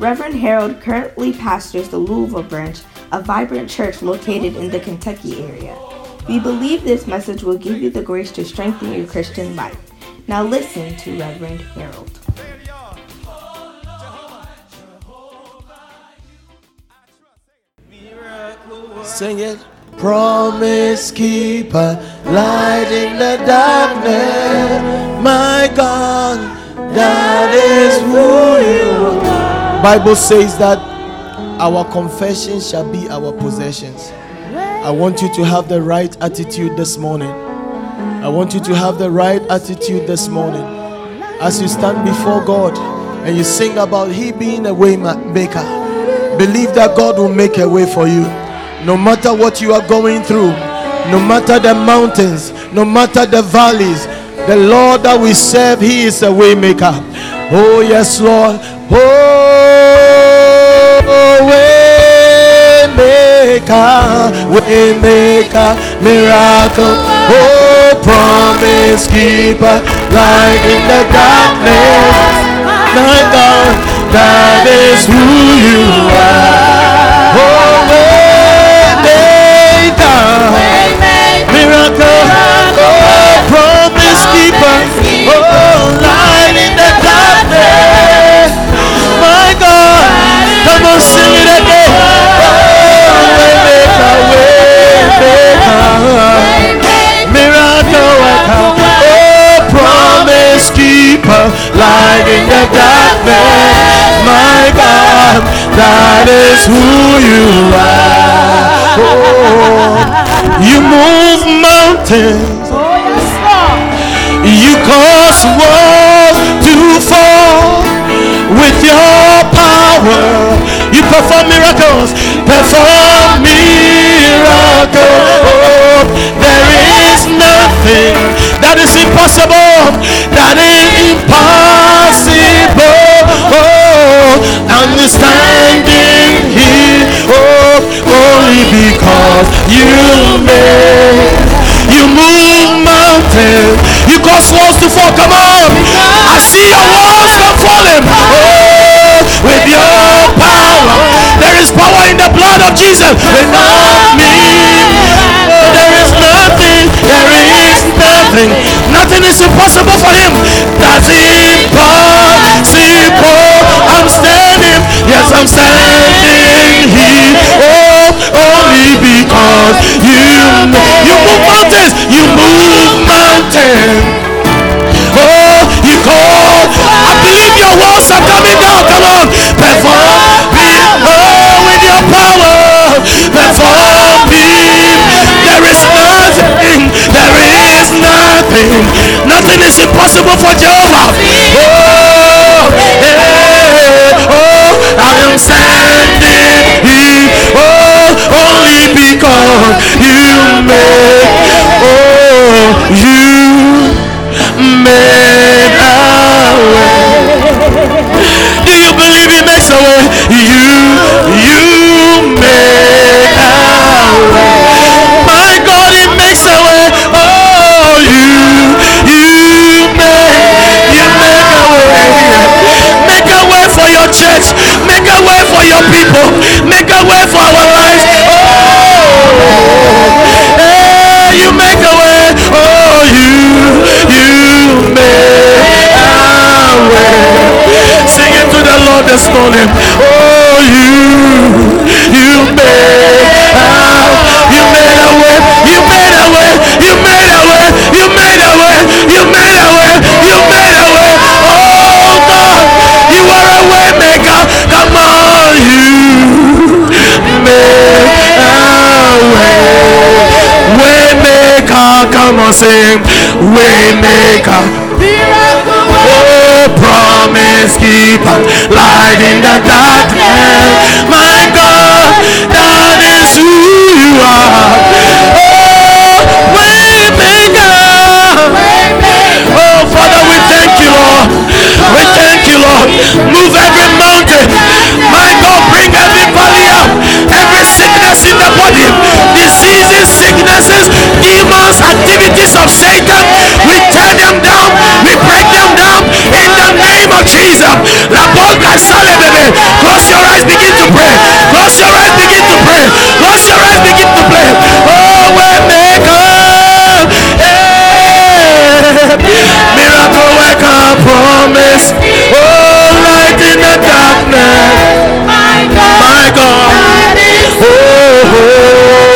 Reverend Harold currently pastors the Louisville branch, a vibrant church located in the Kentucky area. We believe this message will give you the grace to strengthen your Christian life. Now listen to Reverend Harold. Sing it. Promise keeper, light in the darkness. My God, that is who you are. Bible says that our confession shall be our possessions. I want you to have the right attitude this morning. I want you to have the right attitude this morning. As you stand before God and you sing about He being a way maker, believe that God will make a way for you. No matter what you are going through, no matter the mountains, no matter the valleys, the Lord that we serve, He is a way maker. Oh, yes, Lord. Oh, maker, way maker, miracle. Oh, promise keeper, light in the darkness. My God, that is who you are. Oh, keeper. Light in the darkness. My God, that is who you are. Oh, you move mountains. Oh, you cause walls to fall with your power. You perform miracles, perform miracles. There is nothing that is impossible. That is impossible. Oh, understanding here. Oh, only because you made. You move mountains. You cause walls to fall. Come on. I see your walls are falling. Oh, with your power. There is power in the blood of Jesus. Without me, nothing. Nothing is impossible for him. That's impossible. I'm standing. Yes, I'm standing here. Oh, only because you you move mountains. You move mountains. Oh, you call. I believe your walls are coming down. Come on, perform. Oh, with your power, perform. There is nothing. Nothing. Nothing is impossible for Jehovah. Oh, hey, oh, I am standing here. Oh, only because you made. Oh, you made a way. Do you believe he makes a way? You, you your people. Make a way for our lives. Oh, hey, you make a way. Oh, you, you make a way. Sing it to the Lord this morning. on, sing. Waymaker. Oh, promise keeper. Light in the darkness. My God, that is who you are. Oh, waymaker. Oh, Father, we thank you, Lord. We thank you, Lord. Move every mountain. My God, bring every valley up. Every sickness in the body. Diseases sicknesses, demons, activities of Satan. We tear them down. We break them down in the name of Jesus. La boca sale, baby. Close your eyes. Begin to pray. Close your eyes. Begin to pray. Close your eyes. Begin to pray. Oh, we make a Miracle worker promise. Oh, light in the darkness. My God. My God. Oh, oh. oh.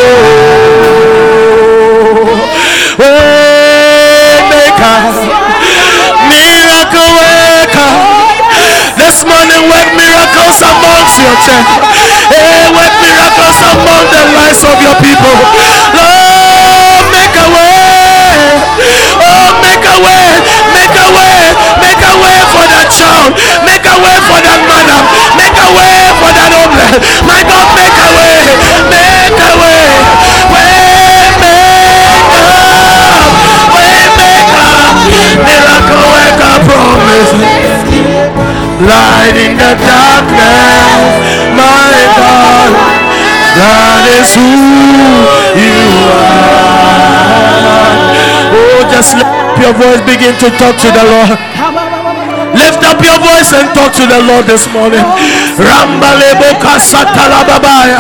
Work miracles amongst your church. Hey, work miracles among the lives of your people. Lord, make a way. Oh, make a way. Make a way. Make a way for that child. Make a way for that mother. Make a way for that homeless. My God, make a way. Make a way. Miracle worker promise. Light in the darkness. My God. That is who you are. Oh, just lift up your voice, begin to talk to the Lord. Lift up your voice and talk to the Lord this morning. Rambalebo kasatalababaya.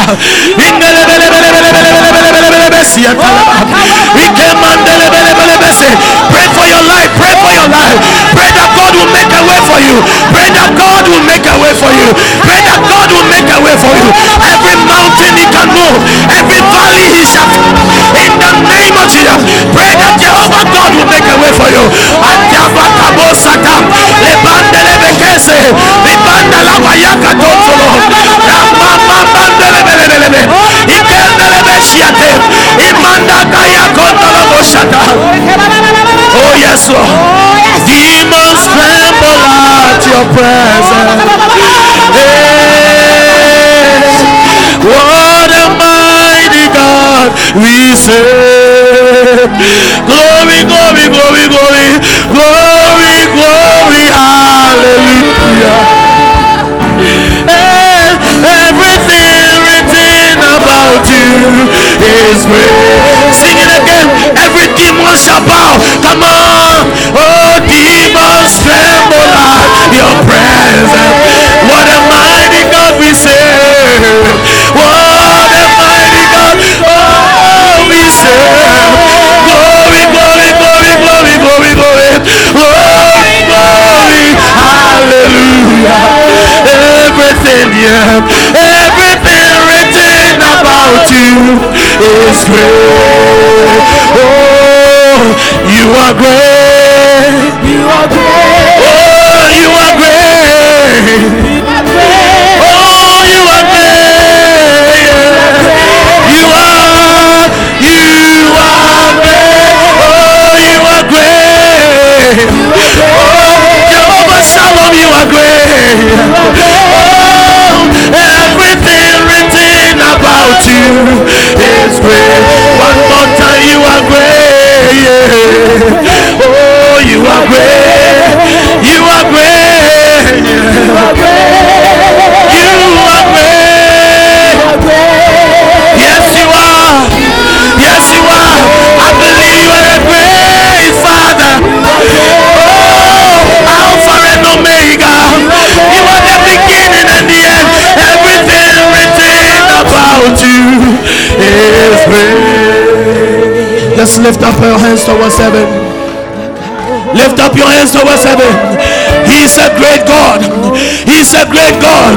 Pray for your life. Pray for your life. Pray that God will make a way for you. Pray that God will make a way for you. Pray that God will make a way for you. Every mountain he can move, every valley he shall. In the name of Jesus, pray that Jehovah God will make a way for you. Oh yes, Lord. Demons tremble at your presence. Hey, what a mighty God we serve. Glory, glory, glory, glory, glory, glory, hallelujah. Is great. Sing it again. Every demon shall bow. Come on. Oh, demons tremble at your presence. What a mighty God we serve. What a mighty God. Oh, we serve. Glory, glory, glory, glory, glory, glory. Glory, glory. Hallelujah. Everything, yeah. About you is great. Oh, you are great. You are great. Oh, you are great. Oh, you are great. You are, you are great. Oh, you are great. Oh, Jehovah Shalom, you are great. Is great. About you is great. Just lift up your hands towards heaven. Lift up your hands towards heaven. He's a great God. He's a great God.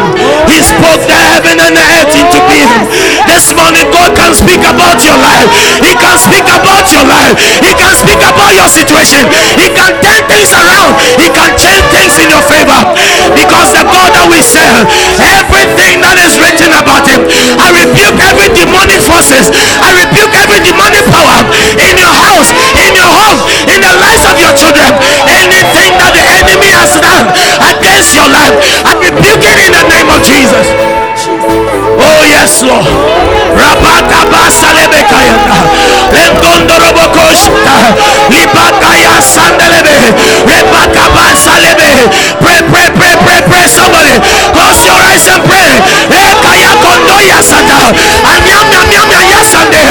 He spoke the heaven and the earth into being. This morning, God can speak about your life. He can speak about your life. He can speak about your situation. He can turn things around. He can change things in your favor. Because the God that we serve, everything that is written about him, I rebuke every demonic forces. I rebuke every demonic power in your house, lives of your children. Anything that the enemy has done against your life, I rebuke it in the name of Jesus. Oh yes, Lord. Pray, pray, pray, pray, pray. Somebody close your eyes and pray. Nyam nyam yasande.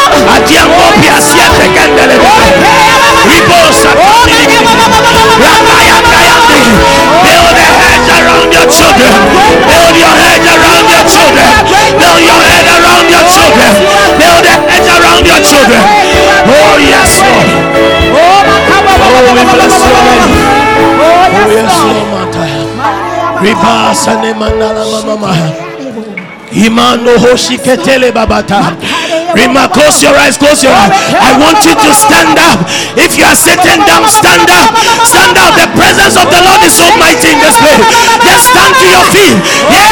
adiangopia siete kendele ribosa build a hedge around your children build your hedge around your children build your hedge around your children build a hedge around your children oh yes Lord. Oh we bless your name oh yes Lord. Ribasa ne mandala mama Imano hoshi ketele babata. Rima, close your eyes, close your eyes. I want you to stand up. If you are sitting down, stand up. Stand up. The presence of the Lord is so mighty in this place. Just stand to your feet. Yeah.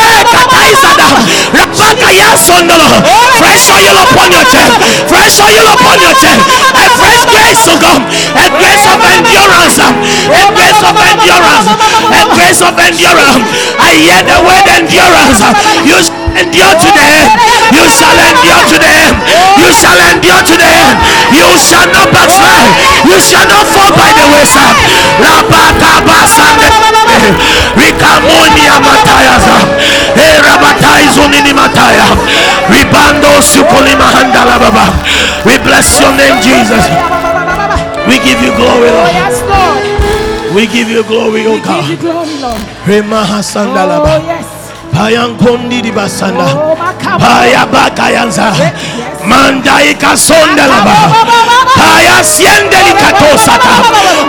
Fresh oil upon your chest. Fresh oil upon your chest. A fresh grace to come. A grace of endurance. A grace of endurance. A grace of endurance. I hear the word endurance. You endure to the end. You shall endure to the end. You shall endure to the end. You shall not backslide. You shall not fall by the wayside. Rabakabasande. Rikamonia matayaza. Eh, rabataizunini mataya. Ribando sukuli mahandala baba. We bless your name, Jesus. We give you glory, Lord. We give you glory, O Give God. you glory, Lord. Oh, yes. Payankondi di basanda. Oh, makaba. Paya bakayanza. Mandai kasondelaba. Siendeli katosata.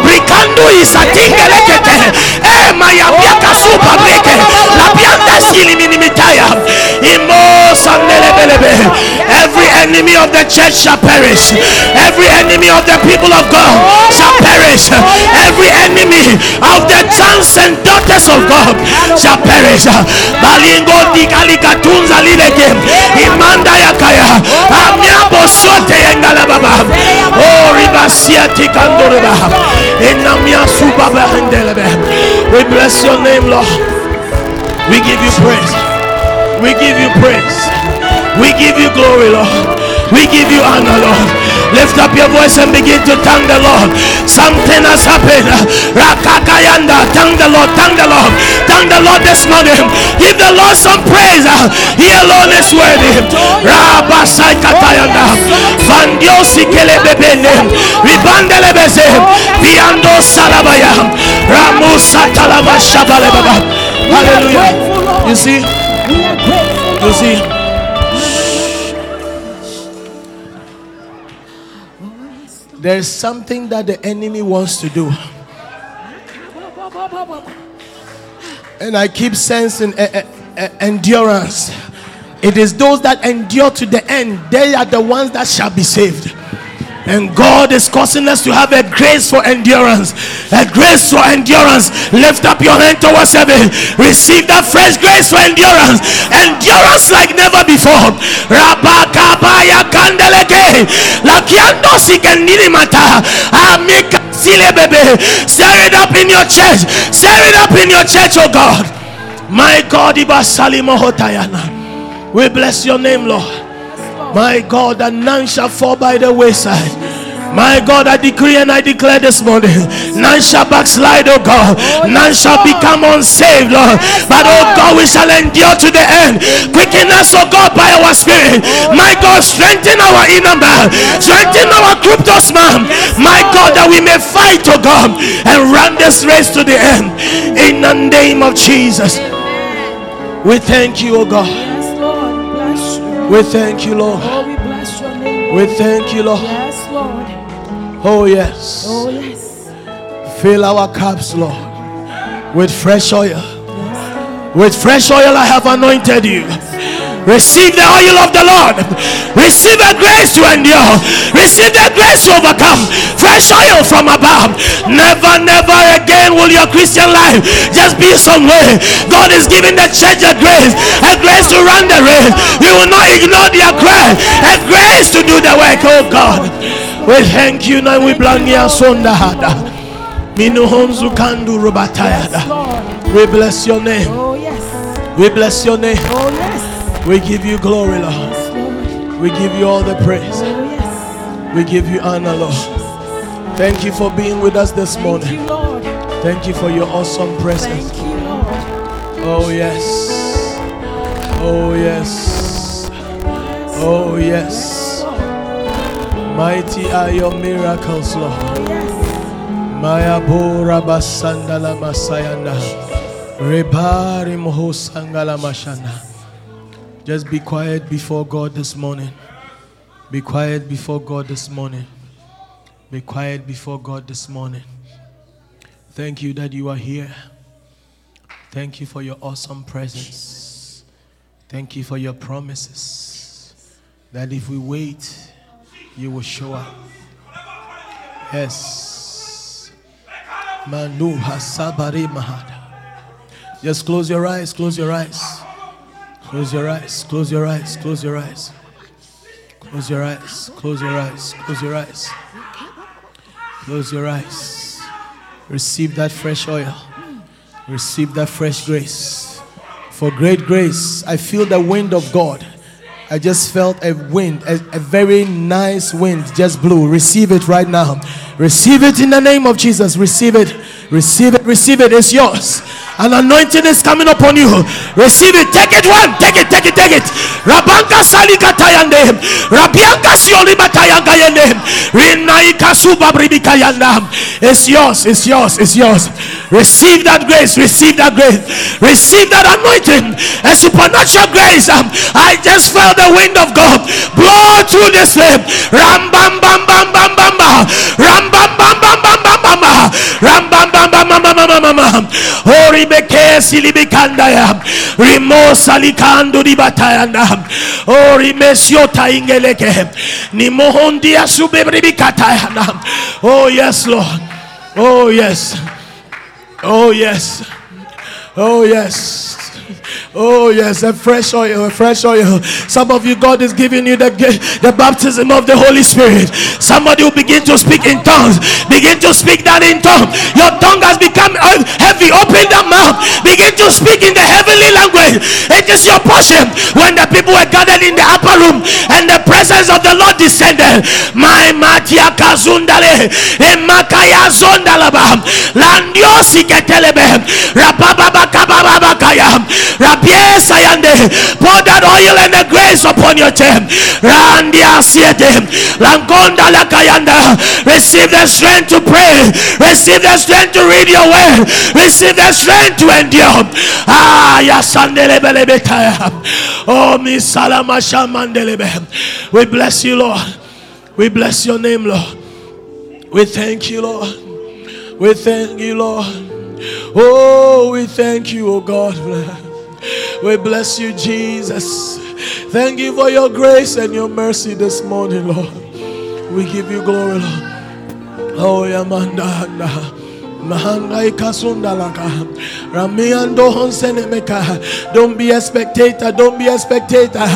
Rikandu isatingelekete. Eh mayabia kasupa breke. Labianda sili minimitaya. Imo sandelebelebe. Every enemy of the church shall perish. Every enemy of the people of God shall perish. Every enemy of the sons and daughters of God shall perish. Balingo lileke. Imanda yakaya. Sote yengala baba. We bless your name, Lord. We give you praise. We give you praise. We give you glory, Lord. We give you honor, Lord. Lift up your voice and begin to thank the Lord. Something has happened. Rakakayanda. Thank the Lord. Thank the Lord. Thank the Lord this morning. Give the Lord some praise. He alone is worthy. Rabasai katayanda. Vandiosi kelebebene. Ribandele beze. Viando salabaya. Ramusa talaba shabalebaba. Hallelujah. You see? You see? There's something that the enemy wants to do. And I keep sensing eh, eh, eh, endurance. It is those that endure to the end, they are the ones that shall be saved. And God is causing us to have a grace for endurance. A grace for endurance. Lift up your hand towards heaven. Receive that fresh grace for endurance. Endurance like never before. Rabakabaya kandeleke. Lakiando sikenini mata. Amika sile bebe. Stir it up in your church. Stir it up in your church, oh God. My God, Ibasali Mohotayana. We bless your name, Lord. My God, that none shall fall by the wayside. My God, I decree and I declare this morning, none shall backslide, oh God. None shall become unsaved, Lord. But oh God, we shall endure to the end. Quicken us, oh God, by our spirit. My God, strengthen our inner man, strengthen our cryptos man. My God, that we may fight, oh God, and run this race to the end. In the name of Jesus. We thank you, oh God. We thank you, Lord. Oh, we bless your name. We thank you, Lord. Yes, Lord. Oh, yes. Oh, yes. Fill our cups, Lord, with fresh oil. With fresh oil, I have anointed you. Receive the oil of the Lord. Receive the grace to endure. Receive the grace to overcome. Fresh oil from above. Never, never again will your Christian life just be some way. God is giving the church a grace, a grace to run the race. We will not ignore their cry, a grace to do the work. Oh God, we thank you now. We sonda hada. Minuhonzu kandu rubatayada. Lord. We bless your name. Oh, yes. We bless your name. Oh, We give you glory, Lord. We give you all the praise. We give you honor, Lord. Thank you for being with us this morning. Thank you for your awesome presence. Oh, yes. Oh, yes. Oh, yes. Mighty are your miracles, Lord. Maya bora basandala masayanda. Rebari moho sangala mashanda. Just be quiet before God this morning. Be quiet before God this morning. Be quiet before God this morning. Thank you that you are here. Thank you for your awesome presence. Thank you for your promises that if we wait, you will show up. Yes. Manu Hasabari Mahada. Just close your eyes, close your eyes. Close your eyes, close your eyes, close your eyes. Close your eyes, close your eyes, close your eyes. Close your eyes. Receive that fresh oil. Receive that fresh grace for great grace. I feel the wind of God. I just felt a wind, a, a, very nice wind just blew. Receive it right now. Receive it in the name of Jesus. Receive it. Receive it. Receive it. It's yours. An anointing is coming upon you. Receive it. Take it one. Take it. Take it. Take it. Rabanka salika tayande. Rabianka sioli batayanga yende. Rinaika suba bribika yanda. It's yours. It's yours. It's yours. Receive that grace. Receive that grace. Receive that anointing. A supernatural grace. Um, I just felt the wind of God blow through this name. Ram bam bam bam bam bam bam. Ram bam bam bam bam bam bam. Ram bam bam bam bam bam bam bam. Ori libeke silibikandaya rimosa likando dibatayanda ori mesiota ingeleke. Ni mohondia subebribikatayanda oh yes lord. Oh yes. Oh yes. Oh yes Oh, yes, a fresh oil, a fresh oil. Some of you, God is giving you the, the baptism of the Holy Spirit. Somebody will begin to speak in tongues. Begin to speak that in tongues. Your tongue has become uh, heavy. Open the mouth. Begin to speak in the heavenly language. It is your portion. When the people were gathered in the upper room and the presence of the Lord descended. My Matia Kazundale, Sayande, pour that oil and the grace upon your tent. Randia Langonda Lakayanda, receive the strength to pray, receive the strength to read your word, receive the strength to endure. Ah. Oh, Miss. We bless you, Lord. We bless your name, Lord. We thank you, Lord. We thank you, Lord. Oh, we thank you, oh God. We bless you, Jesus. Thank you for your grace and your mercy this morning, Lord. We give you glory, Lord. Oh, Yamanda. Don't be a spectator. Don't be a spectator.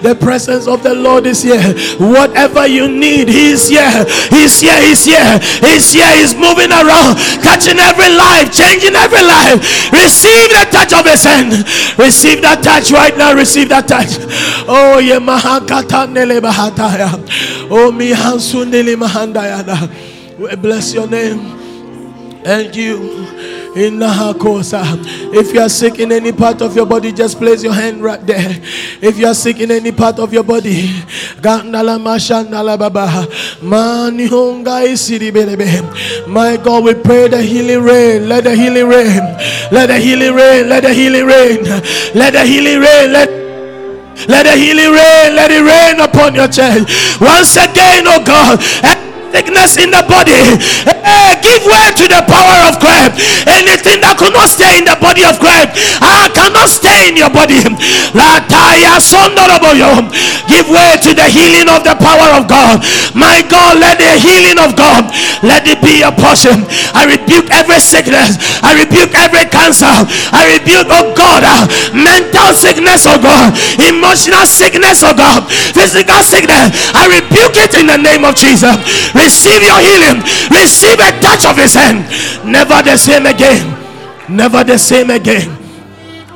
The presence of the Lord is here. Whatever you need, He's here. He's here. He's here. He's here. He's moving around, touching every life, changing every life. Receive the touch of His hand. Receive that touch right now. Receive that touch. Oh, yeah, Mahakata Oh, Mihansundili Mahandayana. We bless your name and you in Nahakosa. If you are sick in any part of your body, just place your hand right there. If you are sick in any part of your body, my God, we pray the healing rain. Let the healing rain. Let the healing rain. Let the healing rain. Let the healing rain. Let let the healing rain, let it rain upon your chest. Once again, oh God, sickness in the body. Hey, give way to the power of Christ. Anything that could not stay in the body of Christ, I cannot stay in your body. Give way to the healing of the power of God. My God, let the healing of God let it be a portion. I rebuke every sickness. I rebuke every cancer. I rebuke, oh God, uh, mental sickness, oh God, emotional sickness, oh God, physical sickness. I rebuke it in the name of Jesus. Receive your healing. Receive a touch of his hand. Never the same again. Never the same again.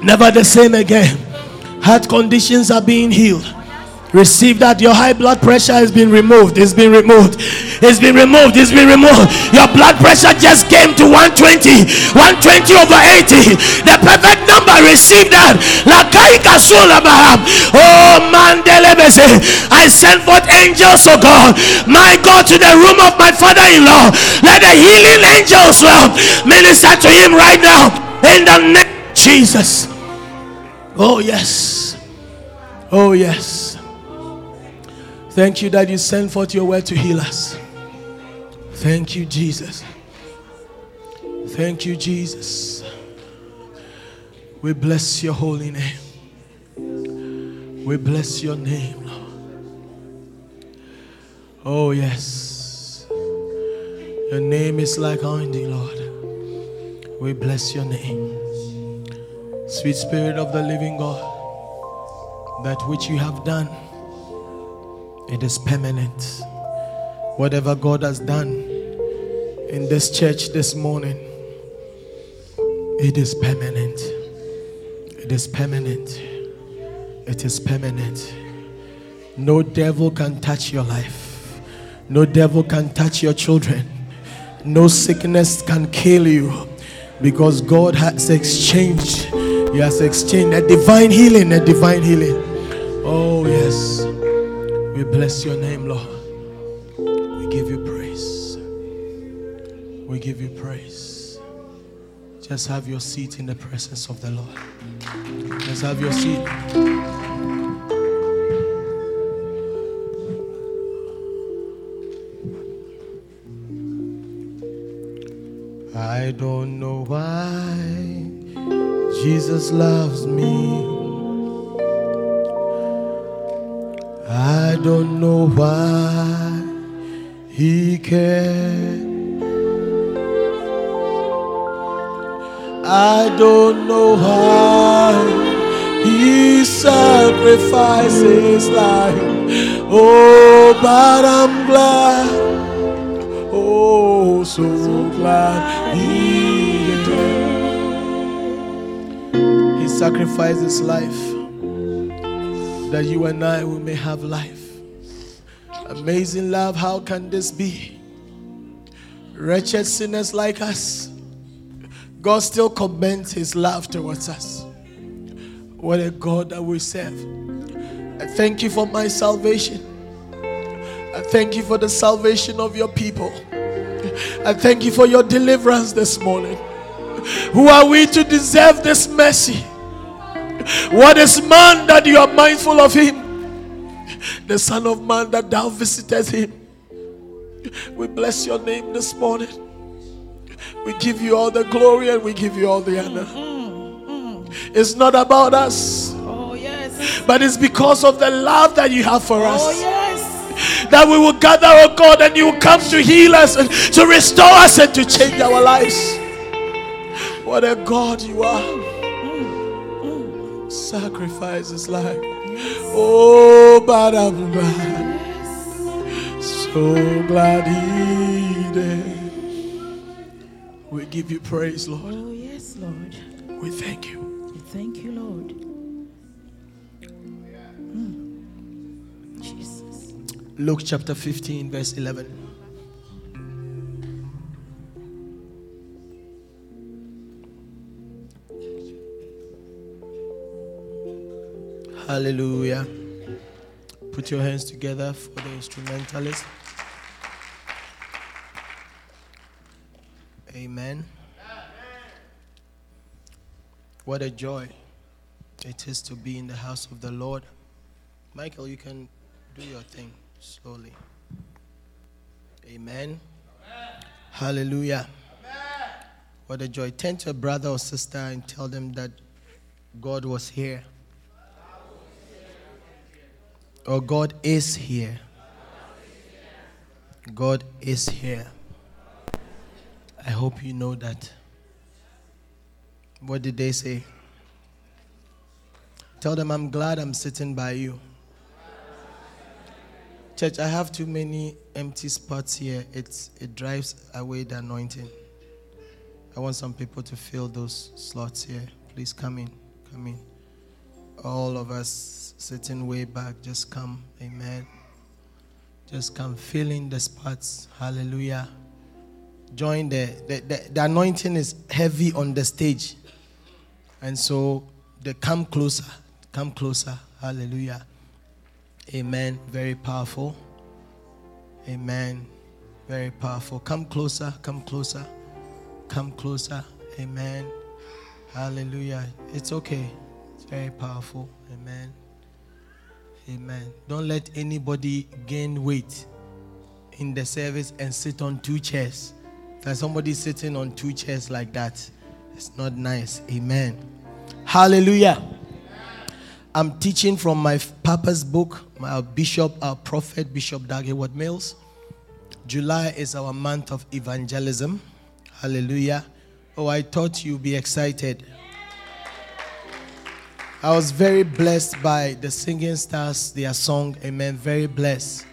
Never the same again. Heart conditions are being healed. Receive that your high blood pressure has been removed. It's been removed. It's been removed. It's been removed. Your blood pressure just came to 120. 120 over 80. The perfect number. Receive that. Oh mandelebese. I send forth angels, oh God. My God, to the room of my father-in-law. Let the healing angels well minister to him right now. In the name Jesus. Oh yes. Oh yes. Thank you that you sent forth your word to heal us. Thank you, Jesus. Thank you, Jesus. We bless your holy name. We bless your name, Lord. Oh, yes. Your name is like anointing, Lord. We bless your name. Sweet Spirit of the living God, that which you have done, it is permanent. Whatever God has done in this church this morning, it is permanent. It is permanent. It is permanent. No devil can touch your life. No devil can touch your children. No sickness can kill you because God has exchanged. He has exchanged a divine healing, a divine healing. We bless your name, Lord. We give you praise. We give you praise. Just have your seat in the presence of the Lord. Just have your seat. I don't know why Jesus loves me. Don't know why he cares. I don't know why he sacrifices life. Oh, but I'm glad. Oh, so glad he did. He sacrificed his life that you and I we may have life. Amazing love, how can this be? Wretched sinners like us, God still commends his love towards us. What a God that we serve. I thank you for my salvation. I thank you for the salvation of your people. I thank you for your deliverance this morning. Who are we to deserve this mercy? What is man that you are mindful of him? The Son of Man that thou visitest him. We bless your name this morning. We give you all the glory and we give you all the honor. Mm, mm, mm. It's not about us, Oh, yes. but it's because of the love that you have for Oh, us yes. that we will gather, oh God, and you will come to heal us and to restore us and to change our lives. What a God you are. Sacrifice his life. Oh, but I'm glad. So glad he did. We give you praise, Lord. Oh, yes, Lord. We thank you. Thank you, Lord. Mm. Jesus. Luke chapter 15, verse 11. Hallelujah. Put your hands together for the instrumentalist. Amen. What a joy it is to be in the house of the Lord. Michael, you can do your thing slowly. Amen. Hallelujah. Amen. What a joy. Turn to a brother or sister and tell them that God was here. Or God is here. God is here. I hope you know that. What did they say? Tell them I'm glad I'm sitting by you. Church, I have too many empty spots here. It's, it drives away the anointing. I want some people to fill those slots here. Please come in. Come in. All of us sitting way back, just come. Amen. Just come filling the spots. Hallelujah. Join the, the, the, the anointing is heavy on the stage. And so they come closer. Come closer. Hallelujah. Amen. Very powerful. Amen. Very powerful. Come closer. Come closer. Come closer. Amen. Hallelujah. It's okay. Very powerful. Amen. Amen. Don't let anybody gain weight in the service and sit on two chairs. There's somebody sitting on two chairs like that. It's not nice. Amen. Hallelujah. I'm teaching from my papa's book, my bishop, our prophet, Bishop Dag Heward Mills. July is our month of evangelism. Hallelujah. Oh, I thought you'd be excited. I was very blessed by the singing stars, their song. Amen. Very blessed.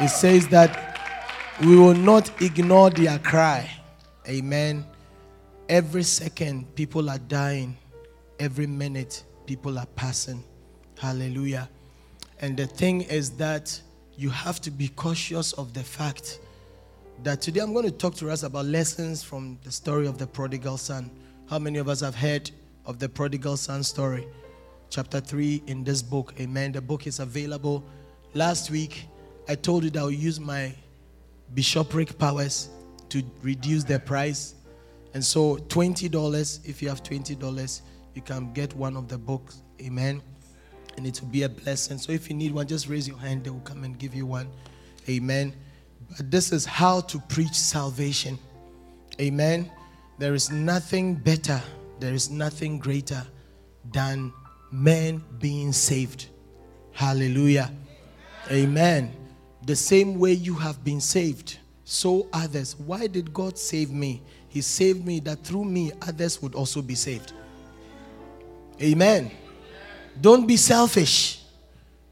It says that we will not ignore their cry. Amen. Every second, people are dying. Every minute, people are passing. Hallelujah. And the thing is that you have to be cautious of the fact that today I'm going to talk to us about lessons from the story of the prodigal son. How many of us have heard of the prodigal son story? Chapter 3 in this book. Amen. The book is available. Last week, I told you that I'll use my bishopric powers to reduce the price. And so, $20, if you have $20, you can get one of the books. Amen. And it will be a blessing. So, if you need one, just raise your hand. They will come and give you one. Amen. But this is how to preach salvation. Amen. There is nothing better, there is nothing greater than men being saved. Hallelujah. Amen. The same way you have been saved, so others. Why did God save me? He saved me that through me others would also be saved. Amen. Don't be selfish.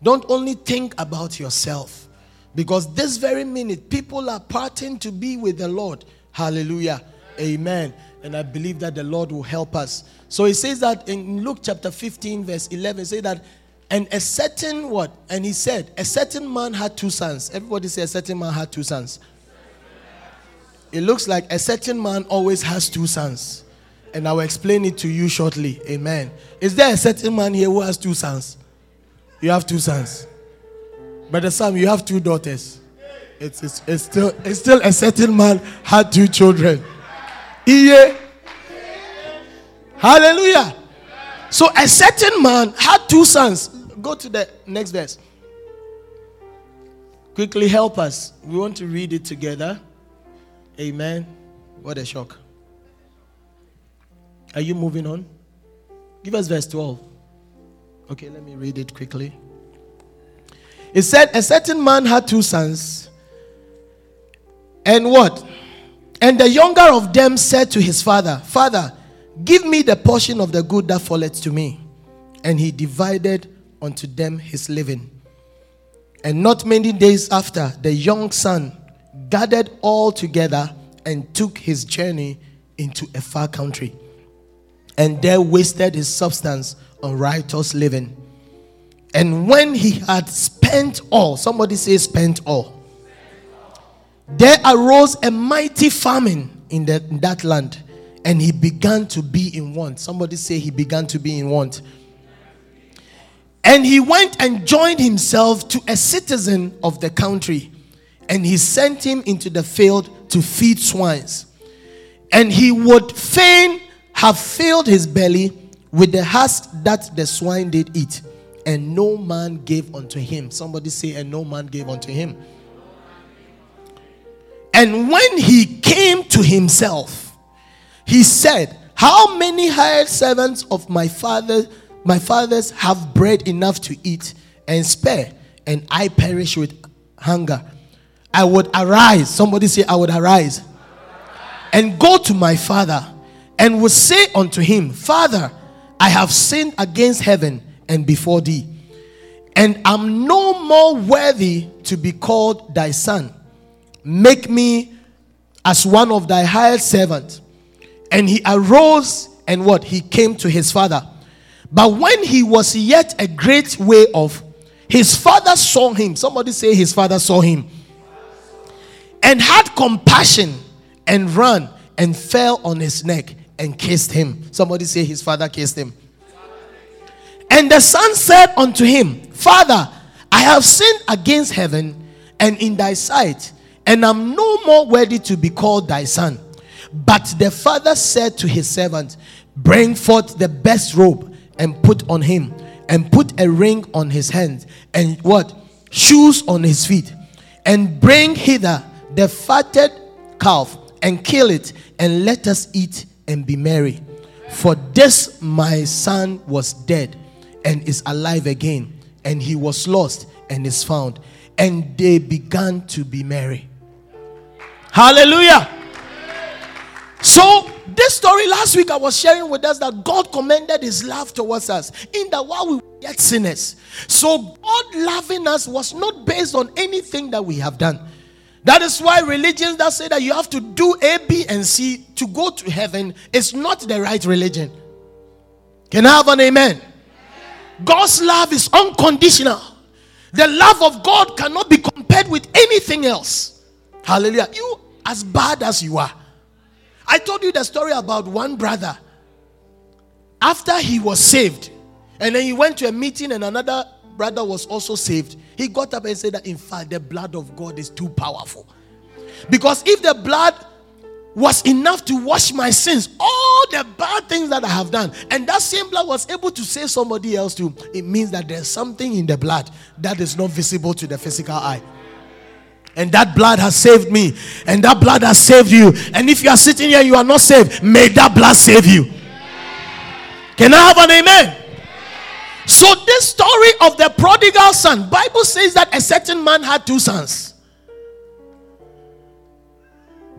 Don't only think about yourself. Because this very minute, people are parting to be with the Lord. Hallelujah. Amen. And I believe that the Lord will help us. So he says that in Luke chapter 15, verse 11, say that, and a certain what? And he said, a certain man had two sons. Everybody say a certain man had two sons. It looks like a certain man always has two sons. And I will explain it to you shortly. Amen. Is there a certain man here who has two sons? You have two sons. Brother Sam, you have two daughters. It's, it's, it's, still, it's still a certain man had two children. Iye. Hallelujah. So a certain man had two sons. Go to the next verse. Quickly help us. We want to read it together. Amen. What a shock. Are you moving on? Give us verse 12. Okay, let me read it quickly. It said, A certain man had two sons. And what? And the younger of them said to his father, Father, give me the portion of the good that falleth to me. And he divided unto them his living. And not many days after, the young son gathered all together and took his journey into a far country. And there wasted his substance on riotous living. And when he had spent all, somebody say, spent all, there arose a mighty famine in, the, in that land, and he began to be in want. Somebody say, he began to be in want. And he went and joined himself to a citizen of the country, and he sent him into the field to feed swines. And he would fain have filled his belly with the husk that the swine did eat and no man gave unto him. Somebody say, and no man gave unto him. And when he came to himself, he said, How many hired servants of my father, my fathers have bread enough to eat and spare, and I perish with hunger? I would arise. Somebody say, I would arise. And go to my father and would say unto him, Father, I have sinned against heaven and before thee, and I am no more worthy to be called thy son. Make me as one of thy hired servants. And he arose and what? He came to his father. But when he was yet a great way off, his father saw him. Somebody say his father saw him. And had compassion and ran and fell on his neck and kissed him. Somebody say his father kissed him. And the son said unto him, Father, I have sinned against heaven and in thy sight, and I am no more worthy to be called thy son. But the father said to his servant, Bring forth the best robe and put on him, and put a ring on his hand, and what? Shoes on his feet, and bring hither the fatted calf and kill it, and let us eat and be merry. For this my son was dead and is alive again, and he was lost and is found. And they began to be merry. Hallelujah. So, this story last week I was sharing with us that God commended his love towards us in that while we were yet sinners. So, God loving us was not based on anything that we have done. That is why religions that say that you have to do A, B, and C to go to heaven is not the right religion. Can I have an amen? God's love is unconditional. The love of God cannot be compared with anything else. Hallelujah. You, as bad as you are, I told you the story about one brother. After he was saved, and then he went to a meeting, and another brother was also saved. He got up and said that, in fact, the blood of God is too powerful. Because if the blood was enough to wash my sins, all the bad things that I have done, and that same blood was able to save somebody else too, it means that there's something in the blood that is not visible to the physical eye. And that blood has saved me. And that blood has saved you. And if you are sitting here, you are not saved. May that blood save you. Can I have an amen? So this story of the prodigal son, Bible says that a certain man had two sons.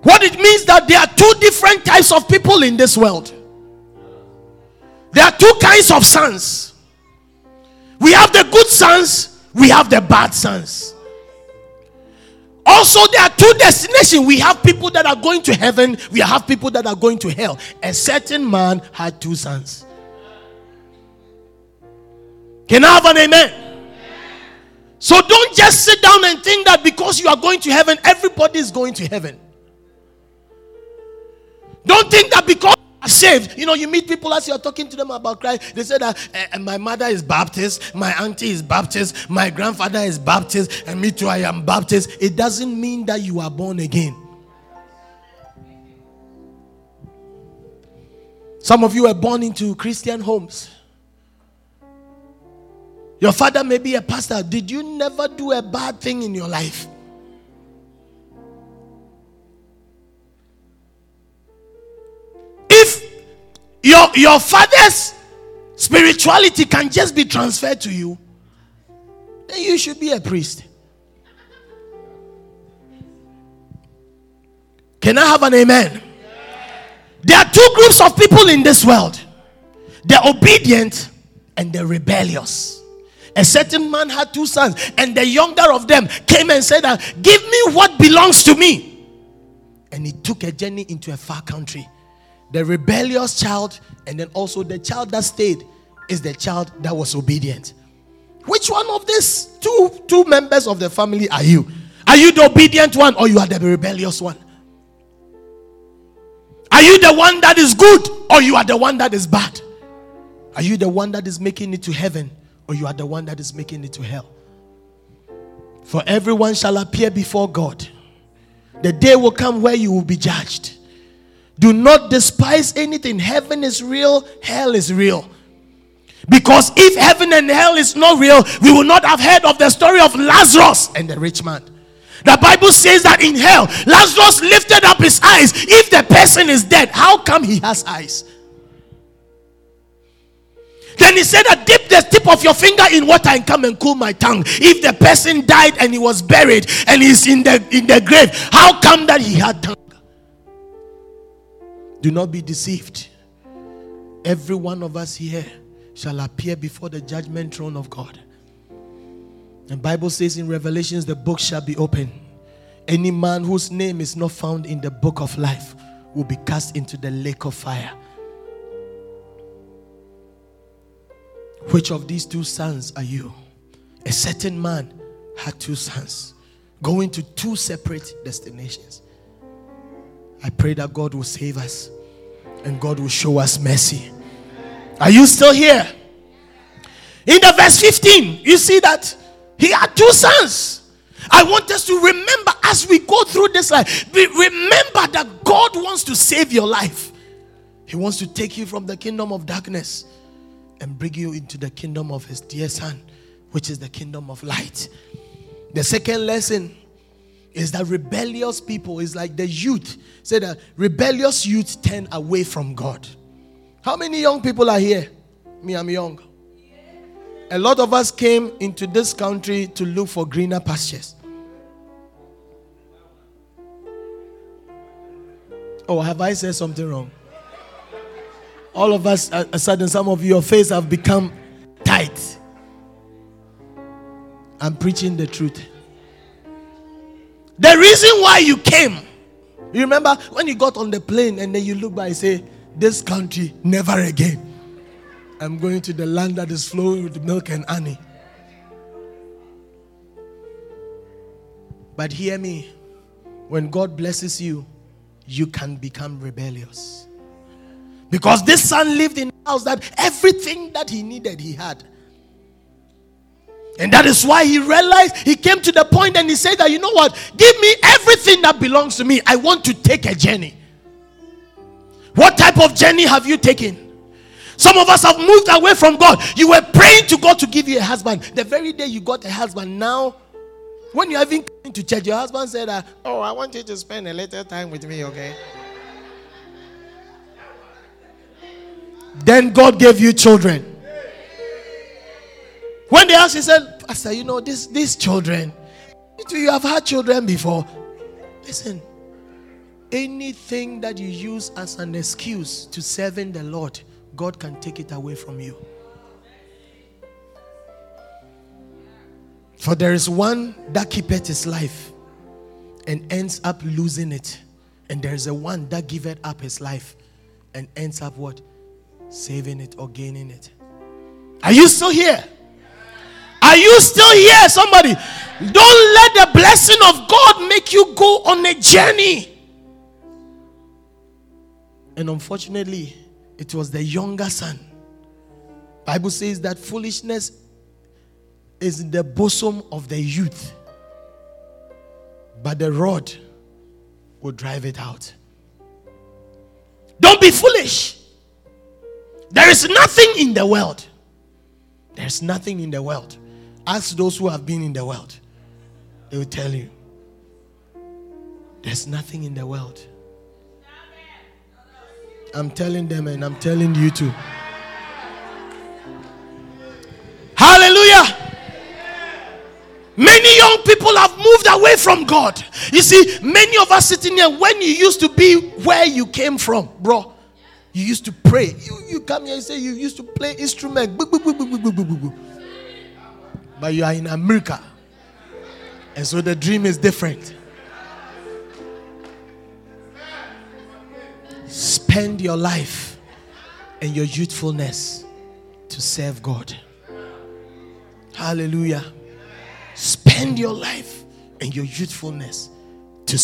What it means that there are two different types of people in this world. There are two kinds of sons. We have the good sons, we have the bad sons. Also, there are two destinations. We have people that are going to heaven, we have people that are going to hell. A certain man had two sons. Can I have an amen? So don't just sit down and think that because you are going to heaven, everybody is going to heaven. Don't think that because saved, you know, you meet people as you're talking to them about Christ, they say that uh, my mother is Baptist, my auntie is Baptist, my grandfather is Baptist, and me too, I am Baptist. It doesn't mean that you are born again. Some of you were born into Christian homes. Your father may be a pastor. Did you never do a bad thing in your life? If your, your father's spirituality can just be transferred to you, then you should be a priest. Can I have an amen? There are two groups of people in this world the obedient and the rebellious. A certain man had two sons, and the younger of them came and said, Give me what belongs to me. And he took a journey into a far country. The rebellious child, and then also the child that stayed, is the child that was obedient. Which one of these two, two members of the family are you? Are you the obedient one or you are the rebellious one? Are you the one that is good or you are the one that is bad? Are you the one that is making it to heaven or you are the one that is making it to hell? For everyone shall appear before God. The day will come where you will be judged. Do not despise anything. Heaven is real, hell is real. Because if heaven and hell is not real, we will not have heard of the story of Lazarus and the rich man. The Bible says that in hell, Lazarus lifted up his eyes. If the person is dead, how come he has eyes? Then he said that dip the tip of your finger in water and come and cool my tongue. If the person died and he was buried and he's in the in the grave, how come that he had tongue? Do not be deceived. Every one of us here shall appear before the judgment throne of God. And Bible says in Revelations the book shall be open. Any man whose name is not found in the book of life will be cast into the lake of fire. Which of these two sons are you? A certain man had two sons going to two separate destinations. I pray that God will save us and God will show us mercy. Are you still here? In the verse 15, you see that he had two sons. I want us to remember as we go through this life, remember that God wants to save your life. He wants to take you from the kingdom of darkness and bring you into the kingdom of his dear son, which is the kingdom of light. The second lesson is that rebellious people is like the youth. Say that rebellious youth turn away from God. How many young people are here? Me, I'm young. A lot of us came into this country to look for greener pastures. Oh, have I said something wrong? All of us, a a sudden, some of your face have become tight. I'm preaching the truth. The reason why you came, you remember when you got on the plane and then you look back and say, This country, never again. I'm going to the land that is flowing with milk and honey. But hear me when God blesses you, you can become rebellious. Because this son lived in a house that everything that he needed, he had. And that is why he realized he came to the point and he said that, you know what? Give me everything that belongs to me. I want to take a journey. What type of journey have you taken? Some of us have moved away from God. You were praying to God to give you a husband. The very day you got a husband, now, when you're even coming to church, your husband said, that, Oh, I want you to spend a little time with me, okay? Then God gave you children. They asked, said, Pastor, you know, this, these children, you have had children before. Listen, anything that you use as an excuse to serving the Lord, God can take it away from you. For there is one that keepeth his life and ends up losing it. And there is a one that giveth up his life and ends up what? Saving it or gaining it. Are you still here? Are you still here? Somebody, don't let the blessing of God make you go on a journey. And unfortunately, it was the younger son. Bible says that foolishness is in the bosom of the youth, but the rod will drive it out. Don't be foolish. There is nothing in the world. There's nothing in the world. Ask those who have been in the world. They will tell you. There's nothing in the world. I'm telling them and I'm telling you too. Hallelujah. Many young people have moved away from God. You see, many of us sitting here, when you used to be where you came from, bro, you used to pray. You, you come here and say you used to play instrument. But you are in America. And so the dream is different. Spend your life and your youthfulness to serve God. Hallelujah. Spend your life and your youthfulness to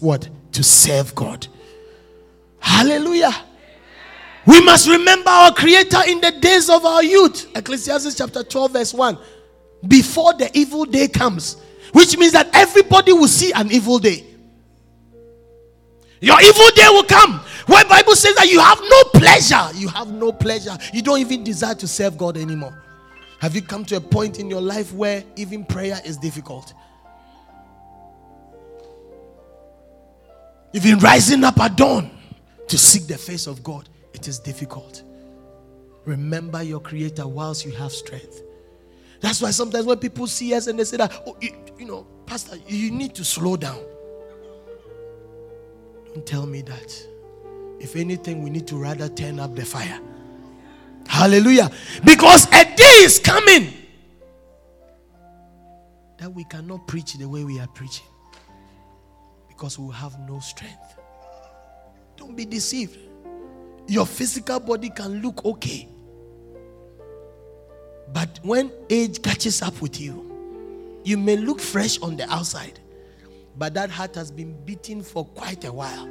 what? To serve God. Hallelujah. We must remember our Creator in the days of our youth. Ecclesiastes chapter 12, verse 1. Before the evil day comes, which means that everybody will see an evil day. Your evil day will come. Where Bible says that you have no pleasure. You have no pleasure. You don't even desire to serve God anymore. Have you come to a point in your life where even prayer is difficult? Even rising up at dawn to seek the face of God, it is difficult. Remember your Creator whilst you have strength. That's why sometimes when people see us and they say that, oh, you, you know, Pastor, you need to slow down. Don't tell me that. If anything, we need to rather turn up the fire. Hallelujah. Because a day is coming that we cannot preach the way we are preaching because we have no strength. Don't be deceived. Your physical body can look okay. But when age catches up with you, you may look fresh on the outside, but that heart has been beating for quite a while.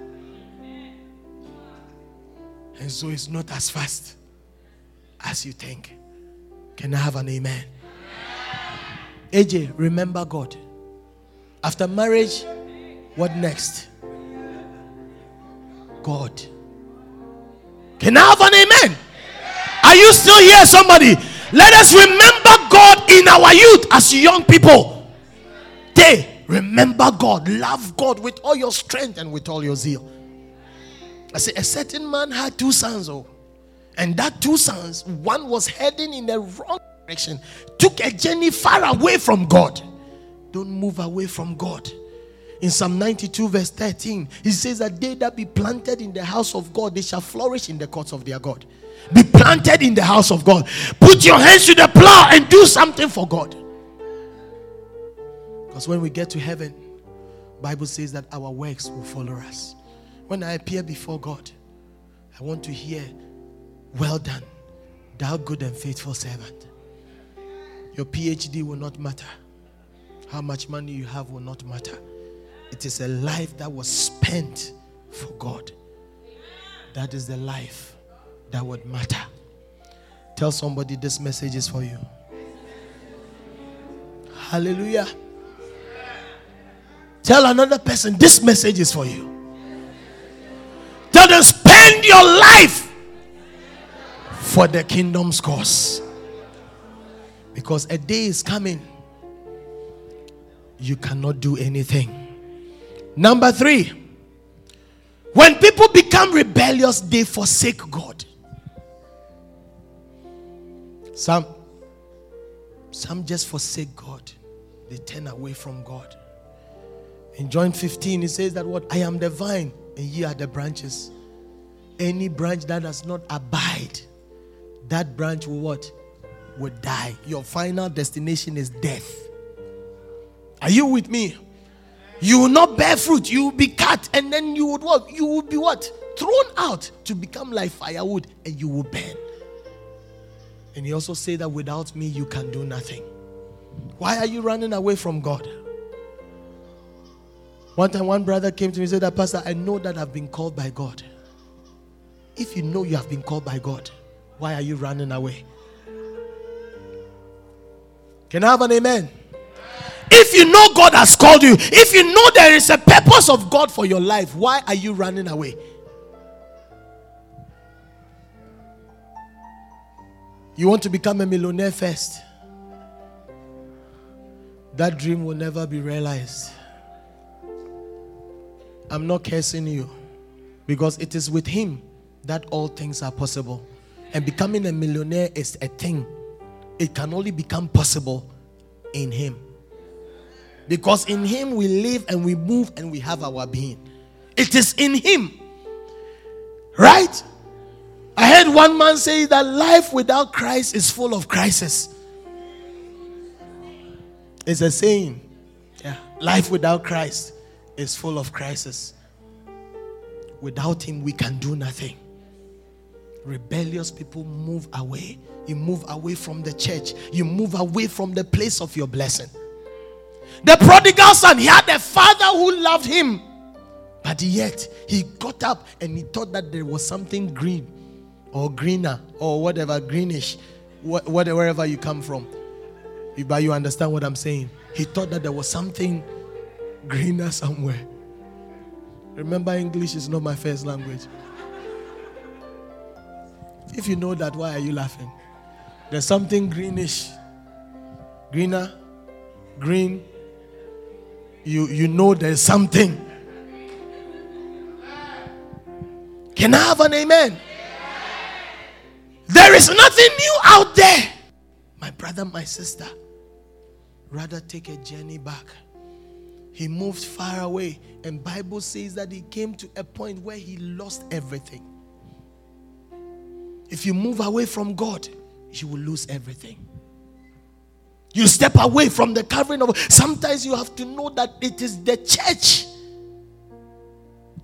And so it's not as fast as you think. Can I have an amen? AJ, remember God. After marriage, what next? God. Can I have an amen? Are you still here, somebody? Let us remember God in our youth as young people. Day, Remember God, love God with all your strength and with all your zeal. I say, a certain man had two sons, oh, and that two sons, one was heading in the wrong direction, took a journey far away from God. Don't move away from God. In Psalm 92, verse 13, he says that they that be planted in the house of God, they shall flourish in the courts of their God. Be planted in the house of God. Put your hands to the plow and do something for God. Because when we get to heaven, Bible says that our works will follow us. When I appear before God, I want to hear, Well done, thou good and faithful servant. Your PhD will not matter. How much money you have will not matter. It is a life that was spent for God. That is the life that would matter. Tell somebody this message is for you. Hallelujah. Tell another person this message is for you. Tell them spend your life for the kingdom's cause. Because a day is coming, you cannot do anything. Number three, when people become rebellious, they forsake God. Some, some just forsake God, they turn away from God. In John 15, it says that what I am the vine and ye are the branches. Any branch that does not abide, that branch will what? Will die. Your final destination is death. Are you with me? You will not bear fruit, you will be cut, and then you would what? You will be what? Thrown out to become like firewood, and you will burn. And he also said that without me you can do nothing. Why are you running away from God? One time, one brother came to me and said, that, Pastor, I know that I've been called by God. If you know you have been called by God, why are you running away? Can I have an amen? If you know God has called you, if you know there is a purpose of God for your life, why are you running away? You want to become a millionaire first. That dream will never be realized. I'm not cursing you because it is with Him that all things are possible. And becoming a millionaire is a thing, it can only become possible in Him. Because in Him we live and we move and we have our being. It is in Him. Right? I heard one man say that life without Christ is full of crisis. It's a saying. Yeah. Life without Christ is full of crisis. Without Him, we can do nothing. Rebellious people move away. You move away from the church, you move away from the place of your blessing. The prodigal son, he had a father who loved him, but yet he got up and he thought that there was something green or greener or whatever, greenish, whatever, wherever you come from. If but you understand what I'm saying? He thought that there was something greener somewhere. Remember, English is not my first language. If you know that, why are you laughing? There's something greenish, greener, green. You you know there's something. Can I have an amen? There is nothing new out there. My brother, my sister, rather take a journey back. He moved far away and bible says that he came to a point where he lost everything. If you move away from god you will lose everything. You step away from the covering of sometimes you have to know that it is the church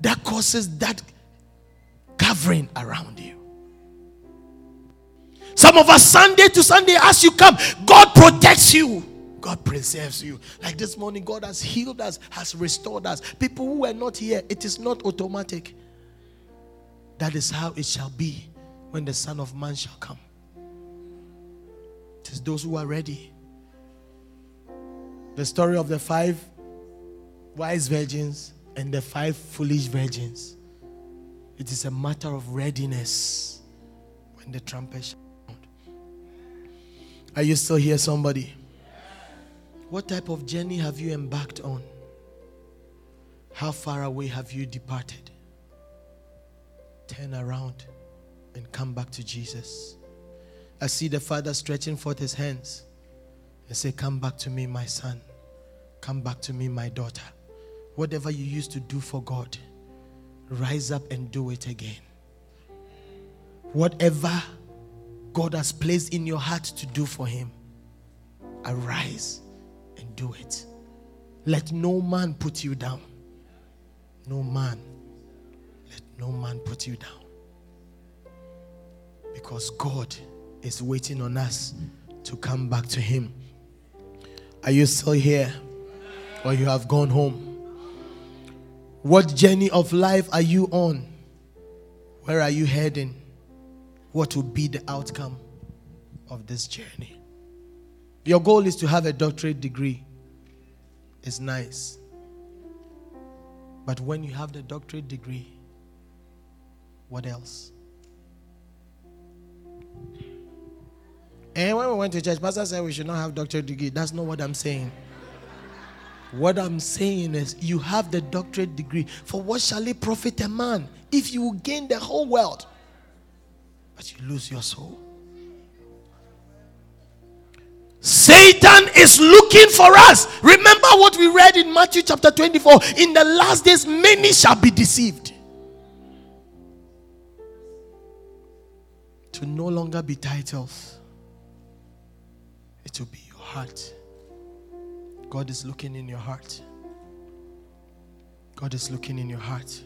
that causes that covering around you some of us sunday to sunday as you come god protects you God preserves you. Like this morning, God has healed us, has restored us. People who were not here, it is not automatic. That is how it shall be when the Son of Man shall come. It is those who are ready. The story of the five wise virgins and the five foolish virgins. It is a matter of readiness when the trumpet. Are you still here, somebody? What type of journey have you embarked on? How far away have you departed? Turn around and come back to Jesus. I see the Father stretching forth his hands and say, Come back to me, my son. Come back to me, my daughter. Whatever you used to do for God, rise up and do it again. Whatever God has placed in your heart to do for Him, arise and do it. Let no man put you down. No man. Let no man put you down. Because God is waiting on us to come back to Him. Are you still here? Or you have gone home? What journey of life are you on? Where are you heading? What will be the outcome of this journey? Your goal is to have a doctorate degree. It's nice. But when you have the doctorate degree, what else? And when we went to church, Pastor said we should not have doctorate degree. That's not what I'm saying. What I'm saying is, you have the doctorate degree. For what shall it profit a man if you gain the whole world, but you lose your soul? Satan is looking for us. Remember what we read in Matthew chapter 24. In the last days, many shall be deceived. To no longer be titles, it will be your heart. God is looking in your heart. God is looking in your heart.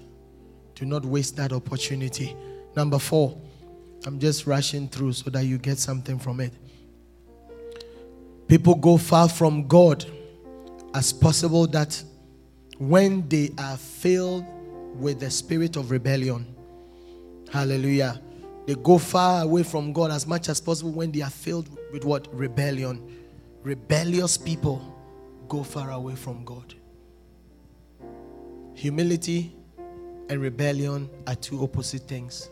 Do not waste that opportunity. Number four, I'm just rushing through so that you get something from it. People go far from God as possible that when they are filled with the spirit of rebellion, hallelujah, they go far away from God as much as possible when they are filled with what? Rebellion. Rebellious people go far away from God. Humility and rebellion are two opposite things.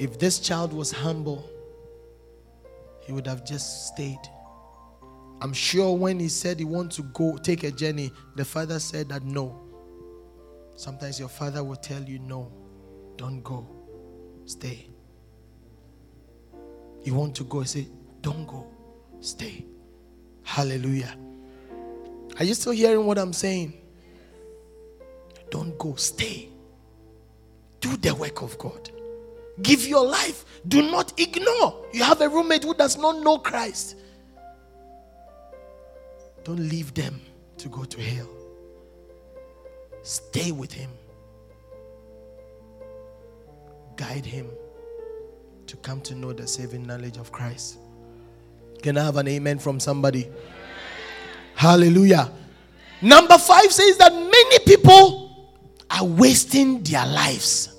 If this child was humble, he would have just stayed. I'm sure when he said he wants to go take a journey, the father said that no. Sometimes your father will tell you no, don't go, stay. You want to go, say, don't go, stay. Hallelujah. Are you still hearing what I'm saying? Don't go, stay. Do the work of God. Give your life. Do not ignore. You have a roommate who does not know Christ. Don't leave them to go to hell. Stay with him. Guide him to come to know the saving knowledge of Christ. Can I have an amen from somebody? Hallelujah. Number five says that many people are wasting their lives.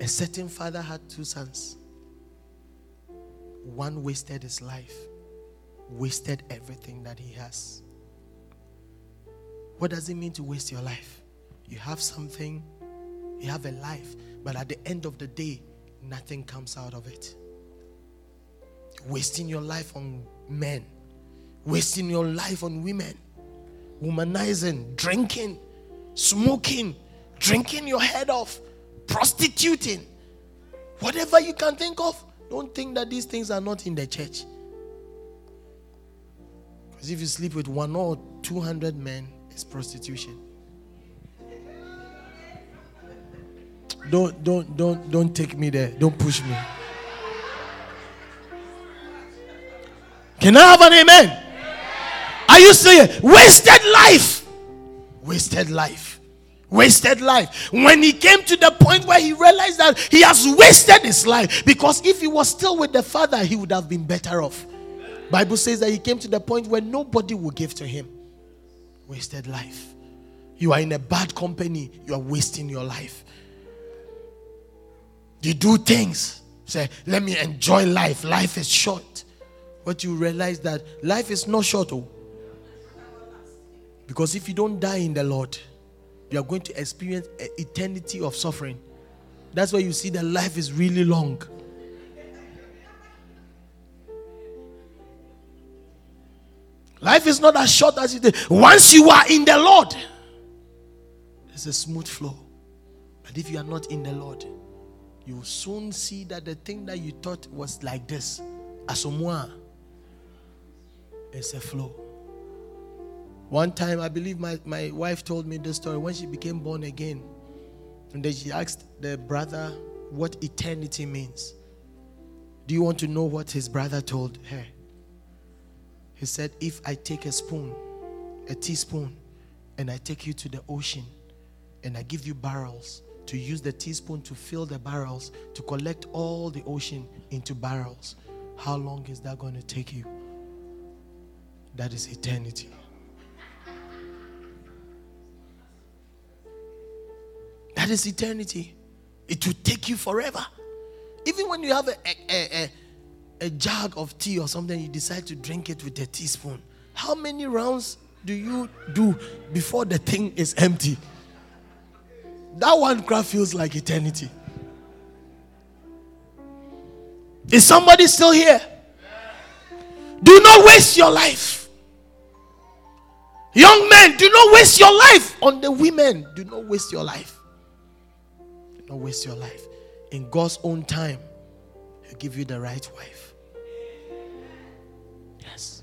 A certain father had two sons. One wasted his life, wasted everything that he has. What does it mean to waste your life? You have something, you have a life, but at the end of the day, nothing comes out of it. Wasting your life on men, wasting your life on women, womanizing, drinking, smoking, drinking your head off, prostituting, whatever you can think of. Don't think that these things are not in the church. Because if you sleep with one or two hundred men, it's prostitution. Don't don't don't don't take me there. Don't push me. Can I have an amen? Are you saying wasted life? Wasted life. Wasted life. When he came to the point where he realized that he has wasted his life, because if he was still with the father, he would have been better off. Bible says that he came to the point where nobody would give to him. Wasted life. You are in a bad company, you are wasting your life. You do things. Say, let me enjoy life. Life is short But you realize that life is not short. Oh. Because if you don't die in the Lord, you are going to experience eternity of suffering. That's why you see that life is really long. Life is not as short as you think. Once you are in the Lord, it's a smooth flow. But if you are not in the Lord, you will soon see that the thing that you thought was like this, asomua, is a flow. One time, I believe my, my wife told me this story when she became born again. And then she asked the brother what eternity means. Do you want to know what his brother told her? He said, If I take a spoon, a teaspoon, and I take you to the ocean, and I give you barrels to use the teaspoon to fill the barrels, to collect all the ocean into barrels, how long is that going to take you? That is eternity. That is eternity. It will take you forever. Even when you have a, a, a, a, jug of tea or something, you decide to drink it with a teaspoon. How many rounds do you do before the thing is empty? That one crowd feels like eternity. Is somebody still here? Do not waste your life. Young men, do not waste your life on the women. Do not waste your life. Not waste your life. In God's own time, He'll give you the right wife. Yes.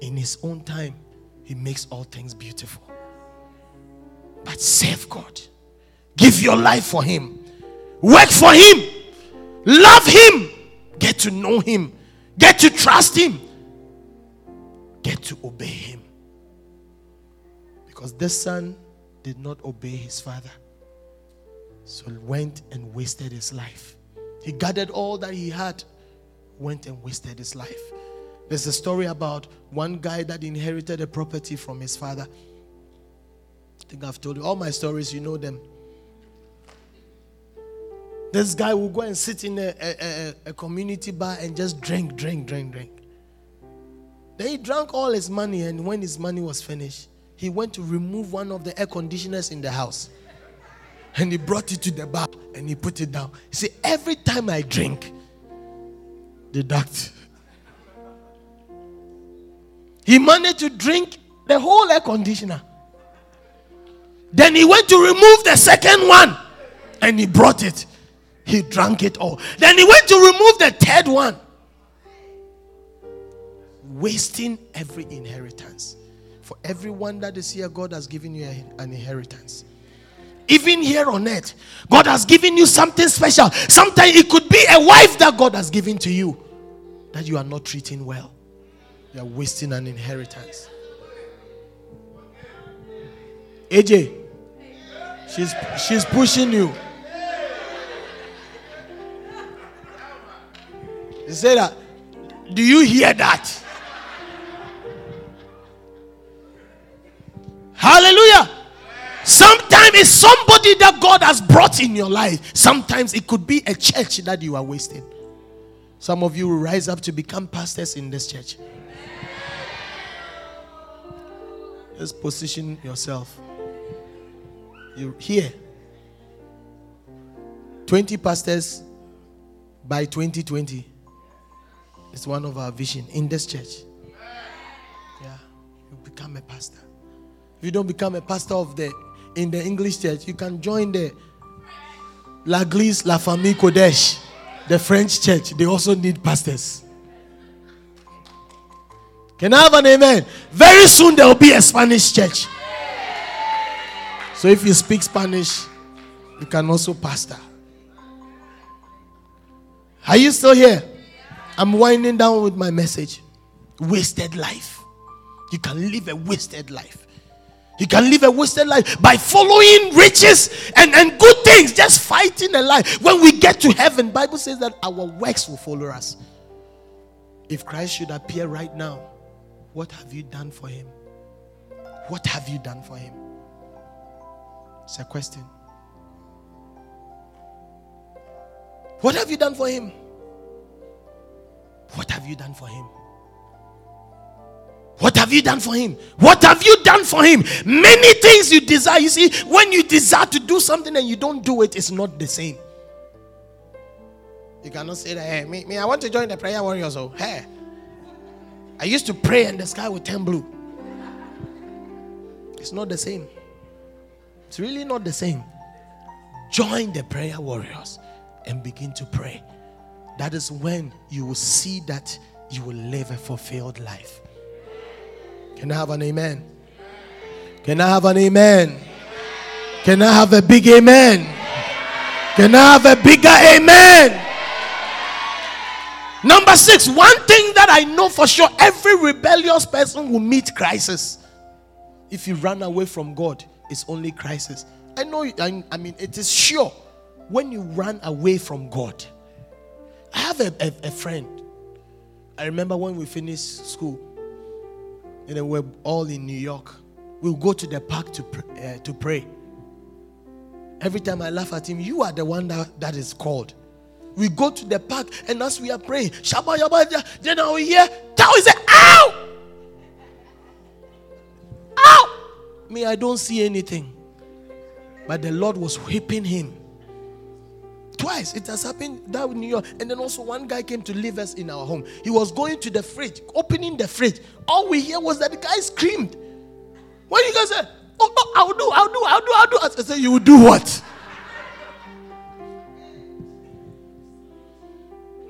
In His own time, He makes all things beautiful. But save God. Give your life for Him. Work for Him. Love Him. Get to know Him. Get to trust Him. Get to obey Him. Because this son did not obey his father. So he went and wasted his life. He gathered all that he had, went and wasted his life. There's a story about one guy that inherited a property from his father. I think I've told you all my stories, you know them. This guy will go and sit in a, a, a, community bar and just drink, drink, drink, drink. Then he drank all his money, and when his money was finished, he went to remove one of the air conditioners in the house. And he brought it to the bar and he put it down. He said, Every time I drink, deduct. He managed to drink the whole air conditioner. Then he went to remove the second one and he brought it. He drank it all. Then he went to remove the third one. Wasting every inheritance. For everyone that is here, God has given you an inheritance. Even here on earth, God has given you something special. Sometimes it could be a wife that God has given to you that you are not treating well. You are wasting an inheritance. AJ, she's she's pushing you. You say that. Do you hear that? Hallelujah. Sometimes it's somebody that God has brought in your life. Sometimes it could be a church that you are wasting. Some of you will rise up to become pastors in this church. Just position yourself. You're here. 20 pastors by 2020. It's one of our vision in this church. Yeah. You become a pastor. If you don't become a pastor of the in the English church, you can join the La L'Église La Famille Qodesh, the French church. They also need pastors. Can I have an amen? Very soon there will be a Spanish church. So if you speak Spanish, you can also pastor. Are you still here? I'm winding down with my message. Wasted life. You can live a wasted life. You can live a wasted life by following riches and, and good things, just fighting a life. When we get to heaven, Bible says that our works will follow us. If Christ should appear right now, what have you done for him? What have you done for him? It's a question. What have you done for him? What have you done for him? What have you done for him? What have you done for him? Many things you desire. You see, when you desire to do something and you don't do it, it's not the same. You cannot say that, hey, me, me I want to join the prayer warriors. So, hey. I used to pray and the sky would turn blue. It's not the same. It's really not the same. Join the prayer warriors and begin to pray. That is when you will see that you will live a fulfilled life. Can I have an amen? Can I have an amen? Can I have a big amen? Can I have a bigger amen? Number six, one thing that I know for sure every rebellious person will meet crisis. If you run away from God, it's only crisis. I know, I, I mean, it is sure when you run away from God. I have a, a, a friend. I remember when we finished school, and then we're all in New York. We'll go to the park to, uh, to pray. Every time I laugh at him, you are the one that, that is called. We go to the park, and as we are praying, Shabba Yabba, then I will hear, Tao is ow! Ow! Me, I don't see anything. But the Lord was whipping him. Twice it has happened that in New York. And then also one guy came to leave us in our home. He was going to the fridge, opening the fridge. All we hear was that the guy screamed. When you guys said, Oh, oh, I'll do, I'll do, I'll do, I'll do. I said, You will do what?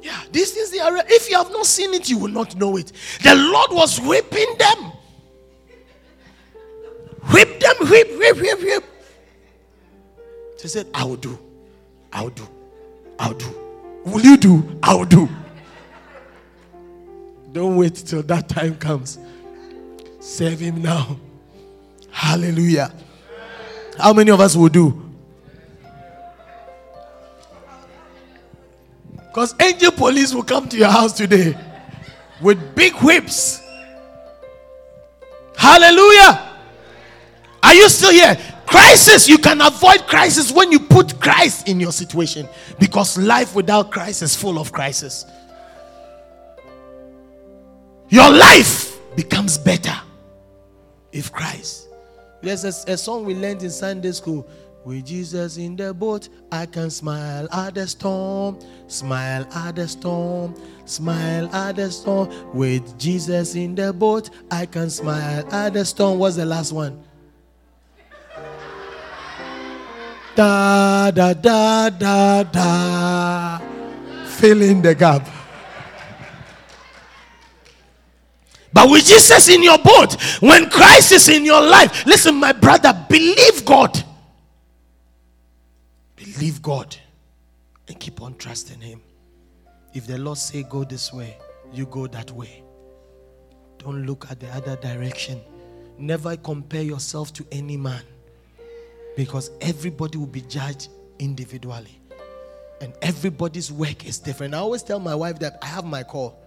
Yeah, these things they are. If you have not seen it, you will not know it. The Lord was whipping them. Whip them, whip, whip, whip, whip. She said, I will do. I will do. I'll do. Will you do? I'll do. Don't wait till that time comes. Serve him now. Hallelujah. How many of us will do? Because angel police will come to your house today with big whips. Hallelujah. Are you still here? Crisis, you can avoid crisis when you put Christ in your situation because life without Christ is full of crisis. Your life becomes better if Christ. There's a, a song we learned in Sunday school. With Jesus in the boat, I can smile at the storm, smile at the storm, smile at the storm. With Jesus in the boat, I can smile at the storm. What's the last one? Da da da da da. Fill in the gap. But with Jesus in your boat, when Christ is in your life, listen, my brother, believe God. Believe God and keep on trusting Him. If the Lord say go this way, you go that way. Don't look at the other direction. Never compare yourself to any man because everybody will be judged individually and everybody's work is different. I always tell my wife that I have my call.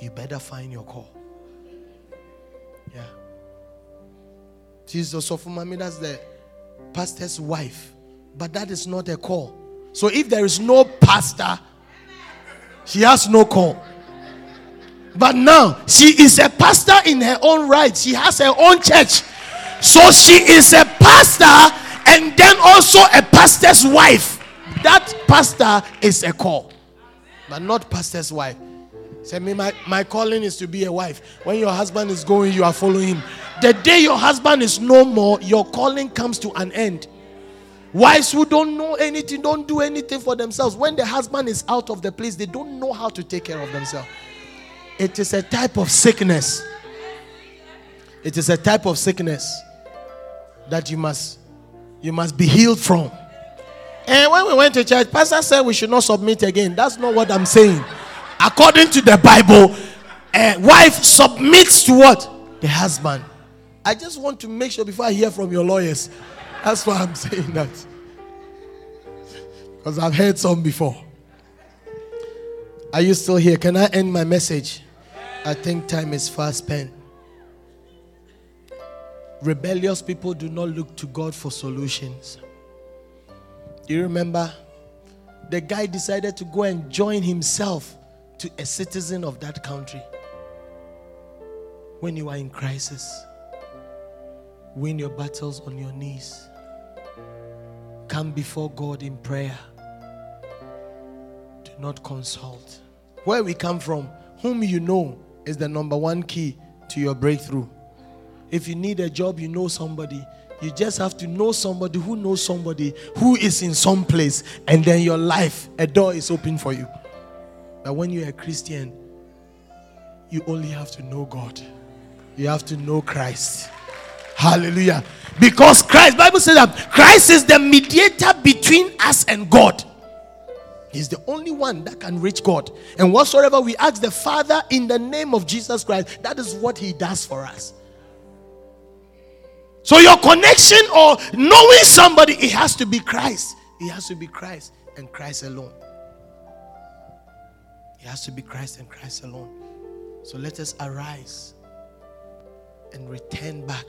You better find your call. Yeah. Also for mommy, that's the pastor's wife. But that is not a call. So if there is no pastor, she has no call. But now she is a pastor in her own right. She has her own church. So she is a pastor and then also a pastor's wife. That pastor is a call, but not pastor's wife. Say me, my, my calling is to be a wife. When your husband is going, you are following him. The day your husband is no more, your calling comes to an end. Wives who don't know anything, don't do anything for themselves. When the husband is out of the place, they don't know how to take care of themselves. It is a type of sickness. It is a type of sickness that you must you must be healed from. And when we went to church, Pastor said we should not submit again. That's not what I'm saying. According to the Bible, a wife submits to what? The husband. I just want to make sure before I hear from your lawyers. That's why I'm saying that. Because I've heard some before. Are you still here? Can I end my message? I think time is fast spent. Rebellious people do not look to God for solutions. You remember? The guy decided to go and join himself to a citizen of that country. When you are in crisis, win your battles on your knees. Come before God in prayer. Do not consult. Where we come from, whom you know, is the number one key to your breakthrough. If you need a job, you know somebody. You just have to know somebody who knows somebody who is in some place, and then your life, a door is open for you. But when you're a Christian, you only have to know God. You have to know Christ. Hallelujah. Because Christ, Bible says that Christ is the mediator between us and God. He's the only one that can reach God. And whatsoever we ask the Father in the name of Jesus Christ, that is what He does for us. So your connection or knowing somebody, it has to be Christ. It has to be Christ and Christ alone. It has to be Christ and Christ alone. So let us arise and return back.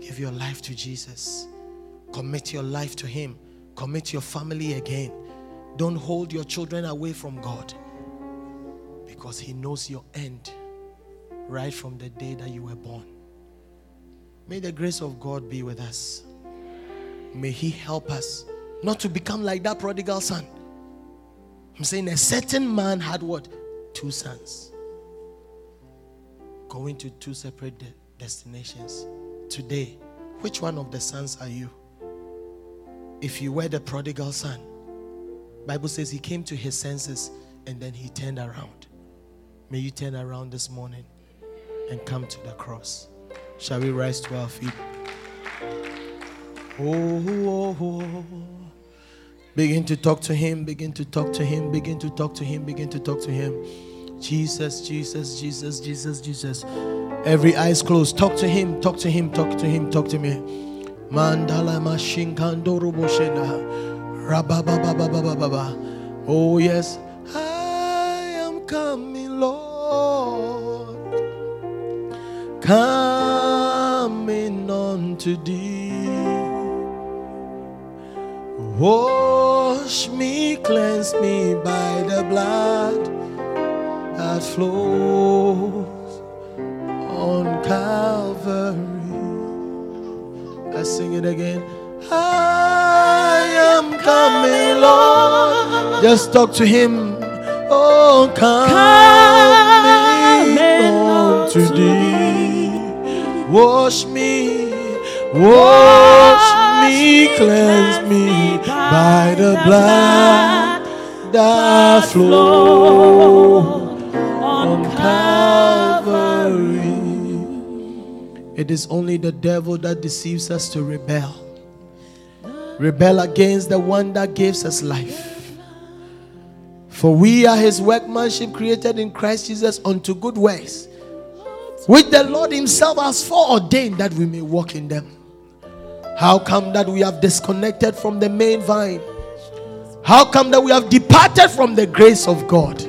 Give your life to Jesus. Commit your life to Him. Commit your family again. Don't hold your children away from God because He knows your end right from the day that you were born. May the grace of God be with us. May He help us not to become like that prodigal son. I'm saying a certain man had what? Two sons. Going to two separate de- destinations. Today, which one of the sons are you? If you were the prodigal son, Bible says he came to his senses and then he turned around. May you turn around this morning and come to the cross. Shall we rise to our feet? Oh, oh, oh, oh. Begin to talk to him, begin to talk to him, begin to talk to him, begin to talk to him. Jesus, Jesus, Jesus, Jesus, Jesus. Every eyes closed. Talk to him, talk to him, talk to him, talk to me. Mandala machine kandoro boshena. Rababababababa. Oh yes. I am coming, Lord. Coming unto thee. Wash me, cleanse me by the blood that flows on Calvary. I sing it again. I am coming, Lord. Just talk to Him. Oh, coming on to thee. Wash me, wash me, cleanse me by the blood that flows on Calvary. It is only the devil that deceives us to rebel. Rebel against the one that gives us life. For we are his workmanship created in Christ Jesus unto good works, which the Lord himself has foreordained that we may walk in them. How come that we have disconnected from the main vine? How come that we have departed from the grace of God?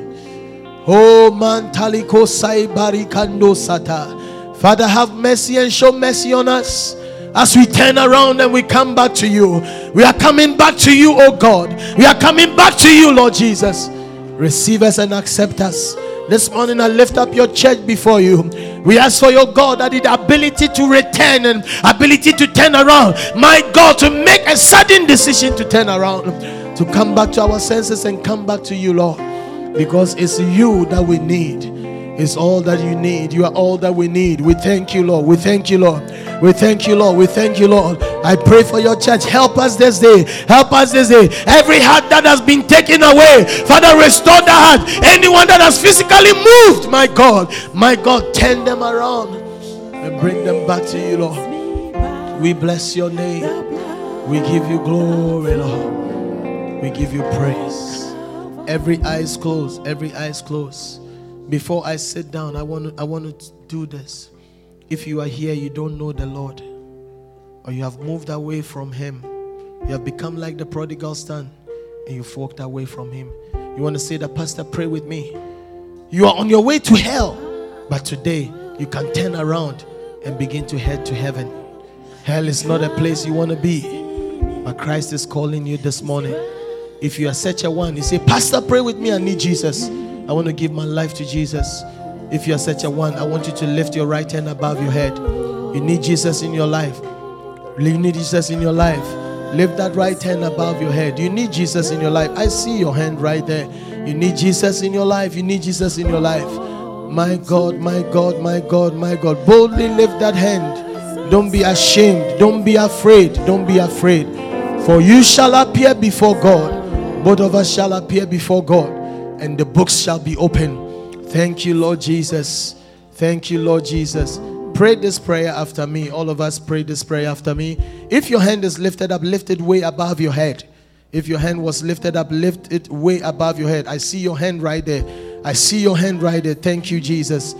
Oh man taliko sai barikando sata. Father, have mercy and show mercy on us. As we turn around and we come back to you, we are coming back to you, oh God. We are coming back to you, Lord Jesus. Receive us and accept us. This morning, I lift up your church before you. We ask for your God that the ability to return and ability to turn around. My God, to make a sudden decision to turn around, to come back to our senses and come back to you, Lord. Because it's you that we need. It's all that you need. You are all that we need. We thank you, Lord. We thank you, Lord. We thank you, Lord. We thank you, Lord. I pray for your church. Help us this day. Help us this day. Every heart that has been taken away, Father, restore the heart. Anyone that has physically moved, my God, my God, turn them around and bring them back to you, Lord. We bless your name. We give you glory, Lord. We give you praise. Every eyes closed. Every eyes closed. Before I sit down, I want to, I want to do this. If you are here, you don't know the Lord, or you have moved away from Him, you have become like the prodigal son, and you've walked away from Him. You want to say that, Pastor, pray with me. You are on your way to hell, but today you can turn around and begin to head to heaven. Hell is not a place you want to be, but Christ is calling you this morning. If you are such a one, you say, Pastor, pray with me. I need Jesus. I want to give my life to Jesus. If you are such a one, I want you to lift your right hand above your head. You need Jesus in your life. You need Jesus in your life. Lift that right hand above your head. You need Jesus in your life. I see your hand right there. You need Jesus in your life. You need Jesus in your life. My God, my God, my God, my God. Boldly lift that hand. Don't be ashamed. Don't be afraid. Don't be afraid. For you shall appear before God. Both of us shall appear before God. And the books shall be open. Thank you, Lord Jesus. Thank you, Lord Jesus. Pray this prayer after me. All of us pray this prayer after me. If your hand is lifted up, lift it way above your head. If your hand was lifted up, lift it way above your head. I see your hand right there. I see your hand right there. Thank you, Jesus.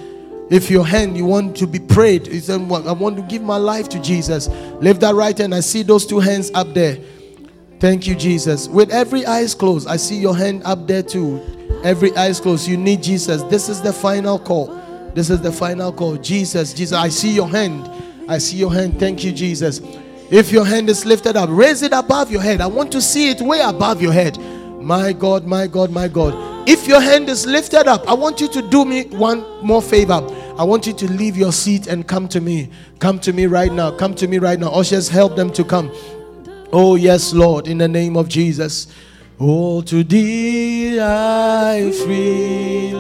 If your hand you want to be prayed, you "Well, I want to give my life to Jesus. Lift that right hand. I see those two hands up there. Thank you, Jesus. With every eyes closed, I see your hand up there too. Every eyes closed. You need Jesus. This is the final call. This is the final call. Jesus, Jesus. I see your hand. I see your hand. Thank you, Jesus. If your hand is lifted up, raise it above your head. I want to see it way above your head. My God, my God, my God. If your hand is lifted up, I want you to do me one more favor. I want you to leave your seat and come to me. Come to me right now. Come to me right now. Ushers, help them to come. Oh, yes, Lord, in the name of Jesus. Oh, to thee I freely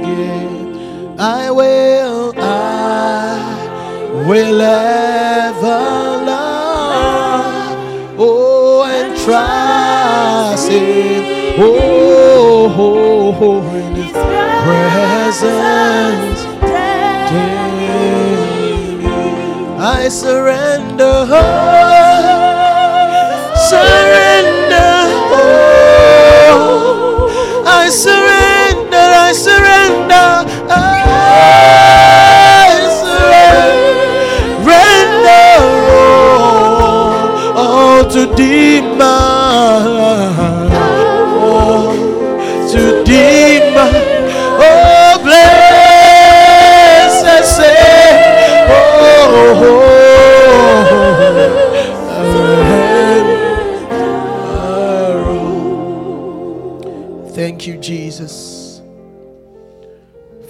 give. I will, I will ever love. Oh, and trust in, oh, oh, oh, oh, in His presence. daily. I surrender, surrender, surrender, I surrender,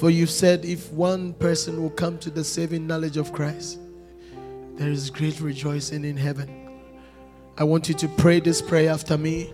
For you said, if one person will come to the saving knowledge of Christ, there is great rejoicing in heaven. I want you to pray this prayer after me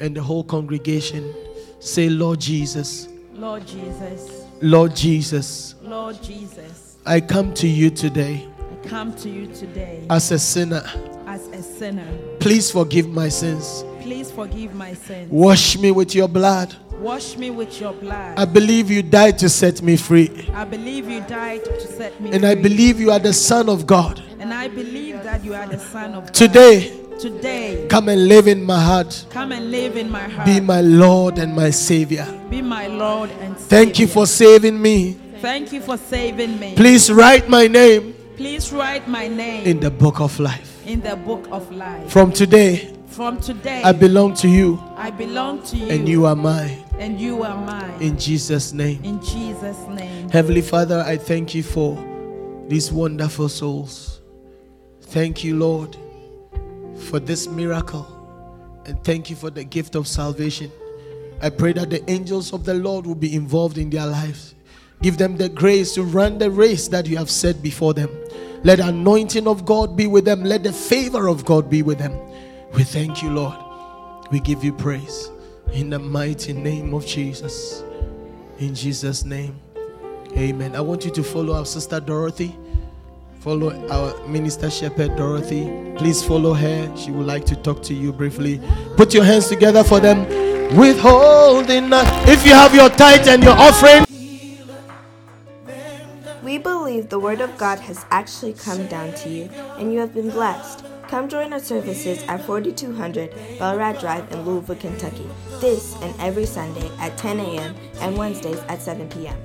and the whole congregation. Say, Lord Jesus, Lord Jesus, Lord Jesus, Lord Jesus, I come to you today I come to you today as a sinner. as a sinner. Please forgive my sins. Please forgive my sins. Wash me with your blood. Wash me with your blood. I believe you died to set me free. I believe you died to set me free. And free. I believe you are the Son of God. and I believe that you are the Son of God. Today, Today, come and live in my heart. come and live in my heart. Be my Lord and my Savior. Be my Lord and Thank you for saving me. Thank you for saving me. Please write my name Please write my name in the book of life. in the book of life. From today, From today, I belong to you I belong to you, and you are mine. And you are mine. In Jesus' name. In Jesus' name. Heavenly Father, I thank you for these wonderful souls. Thank you, Lord, for this miracle. And thank you for the gift of salvation. I pray that the angels of the Lord will be involved in their lives. Give them the grace to run the race that you have set before them. Let the anointing of God be with them. Let the favor of God be with them. We thank you, Lord. We give you praise. In the mighty name of Jesus. In Jesus' name. Amen. I want you to follow our sister Dorothy. Follow our minister shepherd Dorothy. Please follow her. She would like to talk to you briefly. Put your hands together for them. Withholding. If you have your tithe and your offering, We believe the Word of God has actually come down to you and you have been blessed. Come join our services at 4200 Belrad Drive in Louisville, Kentucky. This and every Sunday at 10 a.m. and Wednesdays at 7 p.m.